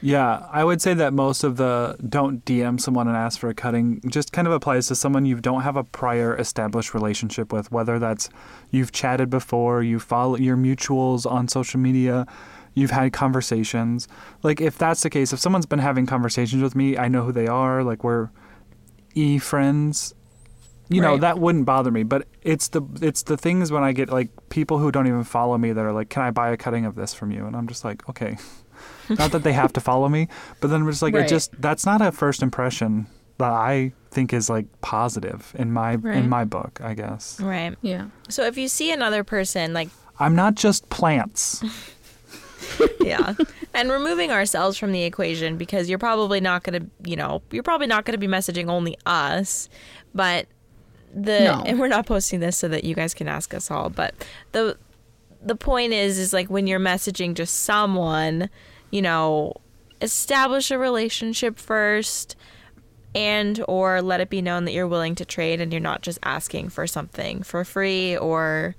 Yeah, I would say that most of the don't DM someone and ask for a cutting just kind of applies to someone you don't have a prior established relationship with, whether that's you've chatted before, you follow your mutuals on social media, you've had conversations. Like if that's the case, if someone's been having conversations with me, I know who they are, like we're e friends. You know, that wouldn't bother me, but it's the it's the things when I get like people who don't even follow me that are like, "Can I buy a cutting of this from you?" And I'm just like, "Okay." not that they have to follow me, but then I'm just like, Right. it just that's not a first impression that I think is like positive in my Right. in my book. I guess Right. yeah. So if you see another person, like, I'm not just plants. yeah, and removing ourselves from the equation because you're probably not going to, you know, you're probably not going to be messaging only us, but the No. and we're not posting this so that you guys can ask us all, but the the point is is like when you're messaging just someone, you know, establish a relationship first and or let it be known that you're willing to trade and you're not just asking for something for free or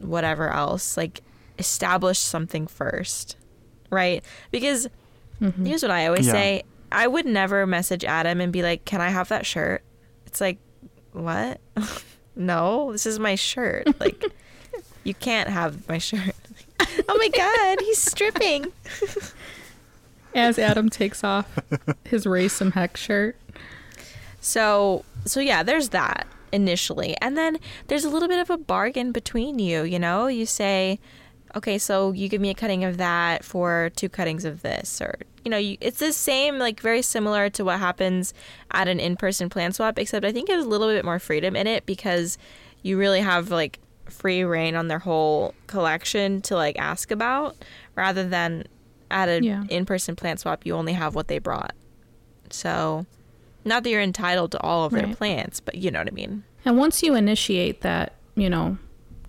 whatever else. Like establish something first. Right? Because mm-hmm. here's what I always Yeah. say. I would never message Adam and be like, "Can I have that shirt?" It's like, "What?" no, this is my shirt. Like you can't have my shirt. oh my god, he's stripping. As Adam takes off his some heck shirt. So so yeah, there's that initially. And then there's a little bit of a bargain between you, you know? You say, "Okay, so you give me a cutting of that for two cuttings of this." Or, you know, you, it's the same like very similar to what happens at an in-person plan swap, except I think there's a little bit more freedom in it because you really have like free reign on their whole collection to like ask about rather than at an Yeah. in-person plant swap you only have what they brought. So, not that you're entitled to all of their plants, but you know what I mean. And once you initiate that, you know,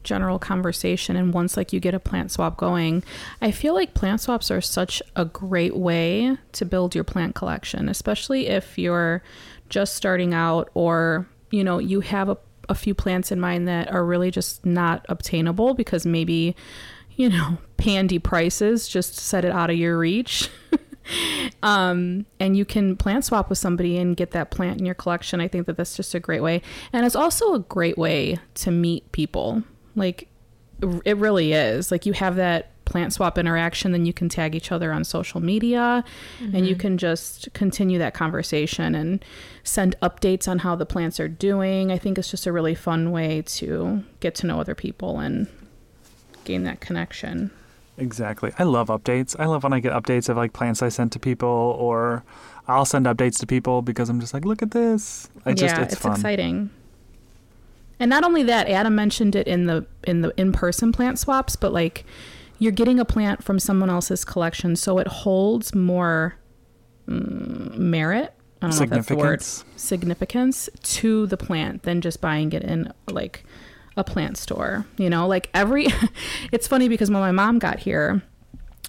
general conversation and once like you get a plant swap going, I feel like plant swaps are such a great way to build your plant collection, especially if you're just starting out or, you know, you have a, a few plants in mind that are really just not obtainable because maybe you know, pandy prices, just set it out of your reach. um, and you can plant swap with somebody and get that plant in your collection. I think that that's just a great way. And it's also a great way to meet people. Like, it really is. Like, you have that plant swap interaction, then you can tag each other on social media mm-hmm. and you can just continue that conversation and send updates on how the plants are doing. I think it's just a really fun way to get to know other people and gain that connection. Exactly. I love updates. I love when I get updates of like plants I sent to people or I'll send updates to people because I'm just like, look at this. I just yeah, it's, it's exciting. And not only that, Adam mentioned it in the in the in-person plant swaps, but like you're getting a plant from someone else's collection, so it holds more mm, merit. I don't know if that's the word. Significance to the plant than just buying it in like a plant store. You know, like every. it's funny because when my mom got here,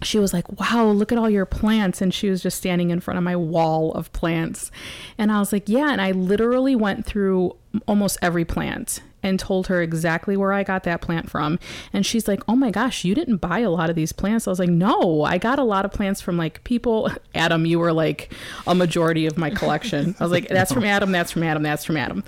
she was like, Wow, look at all your plants. And she was just standing in front of my wall of plants. And I was like, Yeah. And I literally went through almost every plant and told her exactly where I got that plant from. And she's like, Oh my gosh, you didn't buy a lot of these plants. I was like, No, I got a lot of plants from like people. Adam, you were like a majority of my collection. I was like, That's from Adam, that's from Adam, that's from Adam.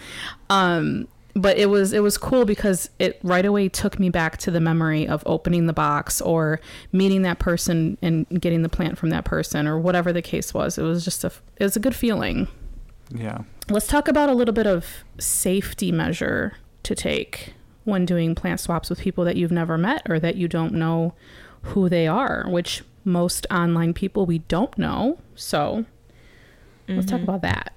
Um, but it was it was cool because it right away took me back to the memory of opening the box or meeting that person and getting the plant from that person or whatever the case was. It was just a it was a good feeling. Yeah. Let's talk about a little bit of safety measure to take when doing plant swaps with people that you've never met or that you don't know who they are, which most online people we don't know. So mm-hmm. let's talk mm-hmm. about that.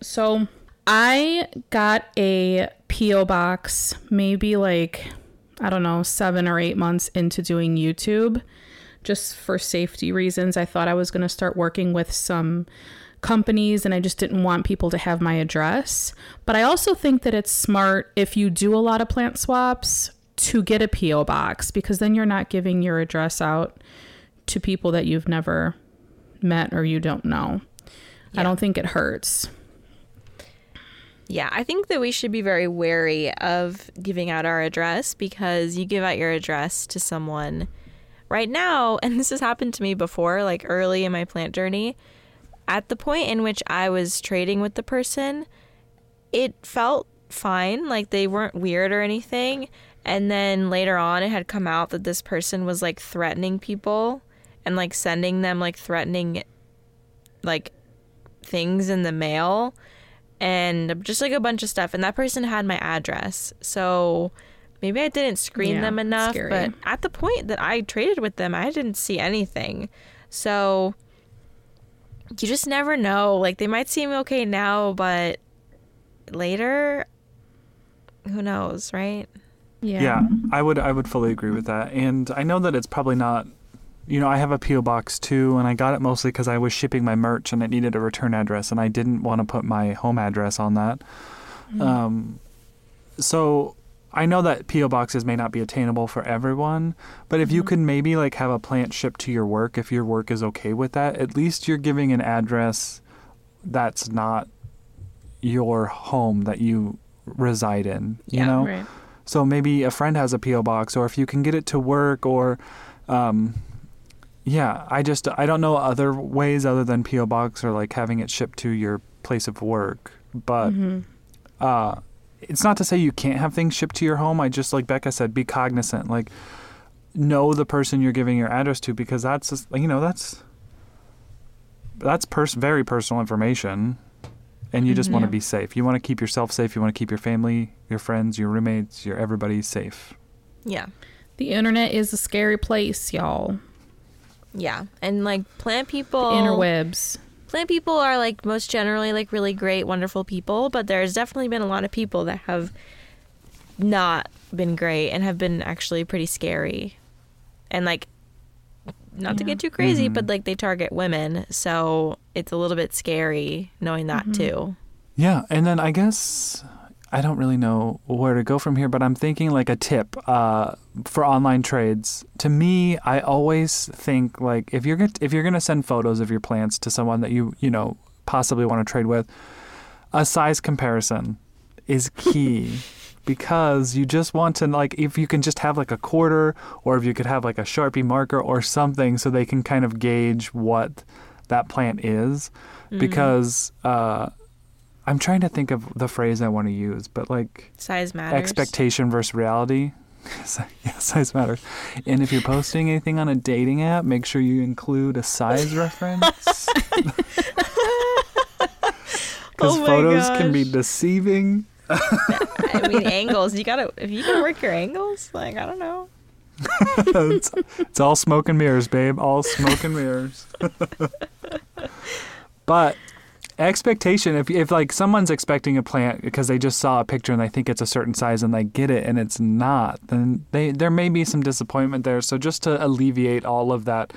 So I got a P.O. box maybe like, I don't know, seven or eight months into doing YouTube. Just for safety reasons, I thought I was going to start working with some companies and I just didn't want people to have my address. But I also think that it's smart if you do a lot of plant swaps to get a P.O. box because then you're not giving your address out to people that you've never met or you don't know. Yeah. I don't think it hurts. Yeah, I think that we should be very wary of giving out our address because you give out your address to someone right now, and this has happened to me before, like early in my plant journey. At the point in which I was trading with the person, it felt fine, like they weren't weird or anything. And then later on, it had come out that this person was like threatening people and like sending them like threatening like things in the mail and just like a bunch of stuff. And that person had my address. So maybe I didn't screen yeah, them enough. Scary. But at the point that I traded with them, I didn't see anything. So you just never know. Like they might seem okay now, but later, who knows, right? Yeah. Yeah, I would I would fully agree with that. And I know that it's probably not you know, I have a PO box too, and I got it mostly because I was shipping my merch and it needed a return address, and I didn't want to put my home address on that. Mm. Um, so I know that PO boxes may not be attainable for everyone, but if mm-hmm. you can maybe like have a plant shipped to your work, if your work is okay with that, at least you're giving an address that's not your home that you reside in. You yeah, know. Right. So maybe a friend has a PO box, or if you can get it to work, or um, yeah, I just I don't know other ways other than PO box or like having it shipped to your place of work. But mm-hmm. uh, it's not to say you can't have things shipped to your home. I just like Becca said, be cognizant. Like know the person you're giving your address to because that's just, you know that's that's pers- very personal information and you just mm-hmm. want to be safe. You want to keep yourself safe. You want to keep your family, your friends, your roommates, your everybody safe. Yeah. The internet is a scary place, y'all. Yeah, and like plant people, the interwebs. Plant people are like most generally like really great, wonderful people, but there's definitely been a lot of people that have not been great and have been actually pretty scary, and like not yeah. to get too crazy, mm-hmm. but like they target women, so it's a little bit scary knowing that mm-hmm. too. Yeah, and then I guess I don't really know where to go from here, but I'm thinking like a tip uh, for online trades. To me, I always think like if you're gonna, if you're gonna send photos of your plants to someone that you you know possibly want to trade with, a size comparison is key because you just want to like if you can just have like a quarter or if you could have like a Sharpie marker or something so they can kind of gauge what that plant is because uh I'm trying to think of the phrase I want to use, but like Size matters. expectation versus reality. yeah, size matters. And if you're posting anything on a dating app, make sure you include a size reference. Because Oh photos can be deceiving. I mean, angles. You gotta if you can work your angles. Like I don't know. it's, it's all smoke and mirrors, babe. All smoke and mirrors. but expectation, if, if like someone's expecting a plant because they just saw a picture and they think it's a certain size and they get it and it's not, then they there may be some disappointment there. So just to alleviate all of that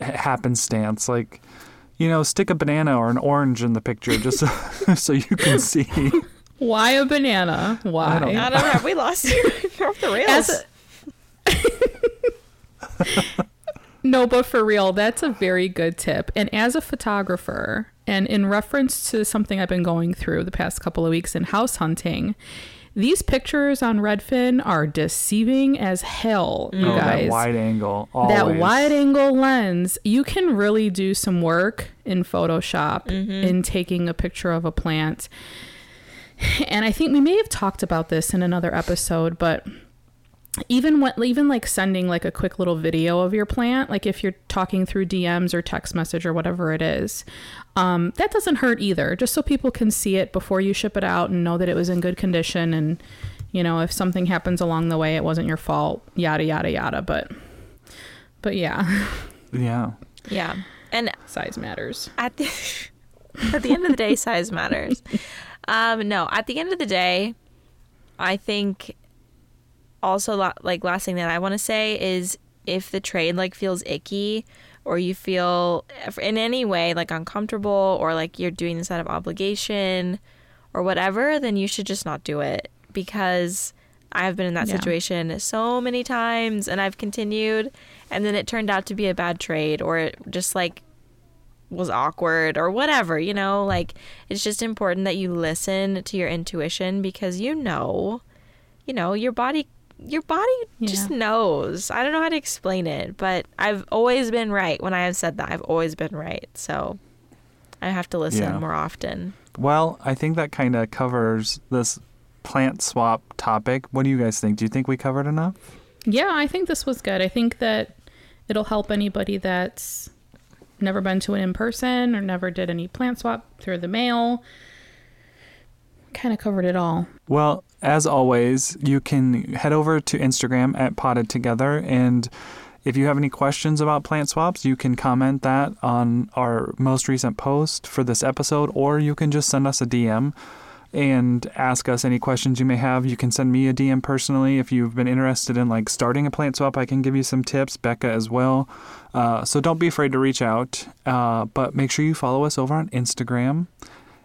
happenstance, like you know, stick a banana or an orange in the picture just so, so you can see. Why a banana? Why? don't know. I don't know. Have we lost you off the rails? As a- no, but for real, that's a very good tip. And as a photographer, and in reference to something I've been going through the past couple of weeks in house hunting, these pictures on Redfin are deceiving as hell, you Oh, guys. that wide angle. that wide angle lens, you can really do some work in Photoshop mm-hmm. in taking a picture of a plant. And I think we may have talked about this in another episode, but even what even like sending like a quick little video of your plant, like if you're talking through DMs or text message or whatever it is, um, that doesn't hurt either. Just so people can see it before you ship it out and know that it was in good condition and you know if something happens along the way, it wasn't your fault. Yada yada yada. But but yeah, Yeah. yeah. And size matters. at the at the end of the day, size matters. Um, no, at the end of the day, I think also like last thing that I want to say is if the trade like feels icky or you feel in any way like uncomfortable or like you're doing this out of obligation or whatever, then you should just not do it because I've been in that Yeah. situation so many times and I've continued and then it turned out to be a bad trade or it just like was awkward or whatever, you know, like it's just important that you listen to your intuition because you know, you know, your body your body just knows. I don't know how to explain it, but I've always been right when I have said that. I've always been right. So I have to listen Yeah. more often. Well, I think that kind of covers this plant swap topic. What do you guys think? Do you think we covered enough? Yeah, I think this was good. I think that it'll help anybody that's never been to an in person or never did any plant swap through the mail. Kind of covered it all. Well, as always, you can head over to Instagram at Potted Together and if you have any questions about plant swaps, you can comment that on our most recent post for this episode, or you can just send us a DM and ask us any questions you may have. You can send me a DM personally if you've been interested in like starting a plant swap. I can give you some tips, Becca as well. Uh, so don't be afraid to reach out, uh, but make sure you follow us over on Instagram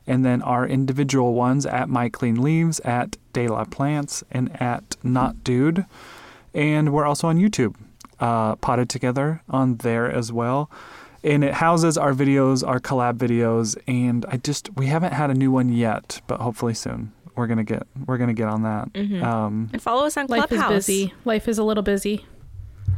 and then our individual ones at My Clean Leaves, at De La Plants, and at Not Dude. And we're also on YouTube, uh, potted together on there as well. And it houses our videos, our collab videos, and I just we haven't had a new one yet, but hopefully soon we're gonna get we're gonna get on that. Um, And follow us on Clubhouse. Life is busy. Life is a little busy.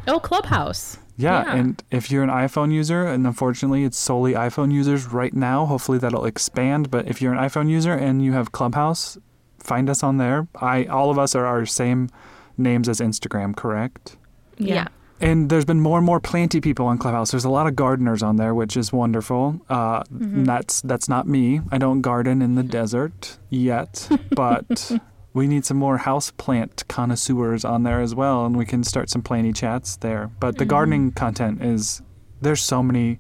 Oh, Clubhouse. Yeah, Yeah. and if you're an iPhone user, and unfortunately it's solely iPhone users right now, hopefully that'll expand. But if you're an iPhone user and you have Clubhouse, find us on there. I all of us are our same names as Instagram, correct? Yeah. And there's been more and more planty people on Clubhouse. There's a lot of gardeners on there, which is wonderful. Uh, That's that's not me. I don't garden in the desert yet, but we need some more house plant connoisseurs on there as well, and we can start some planty chats there. But the mm. gardening content is there's so many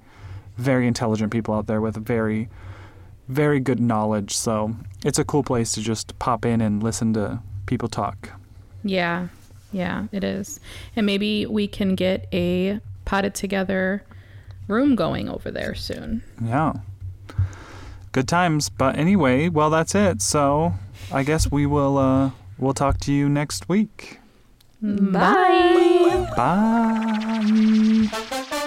very intelligent people out there with very very good knowledge. So it's a cool place to just pop in and listen to people talk. Yeah. Yeah, it is. And maybe we can get a potted together room going over there soon. Yeah. Good times. But anyway, well that's it. So I guess we will uh we'll talk to you next week. Bye. Bye.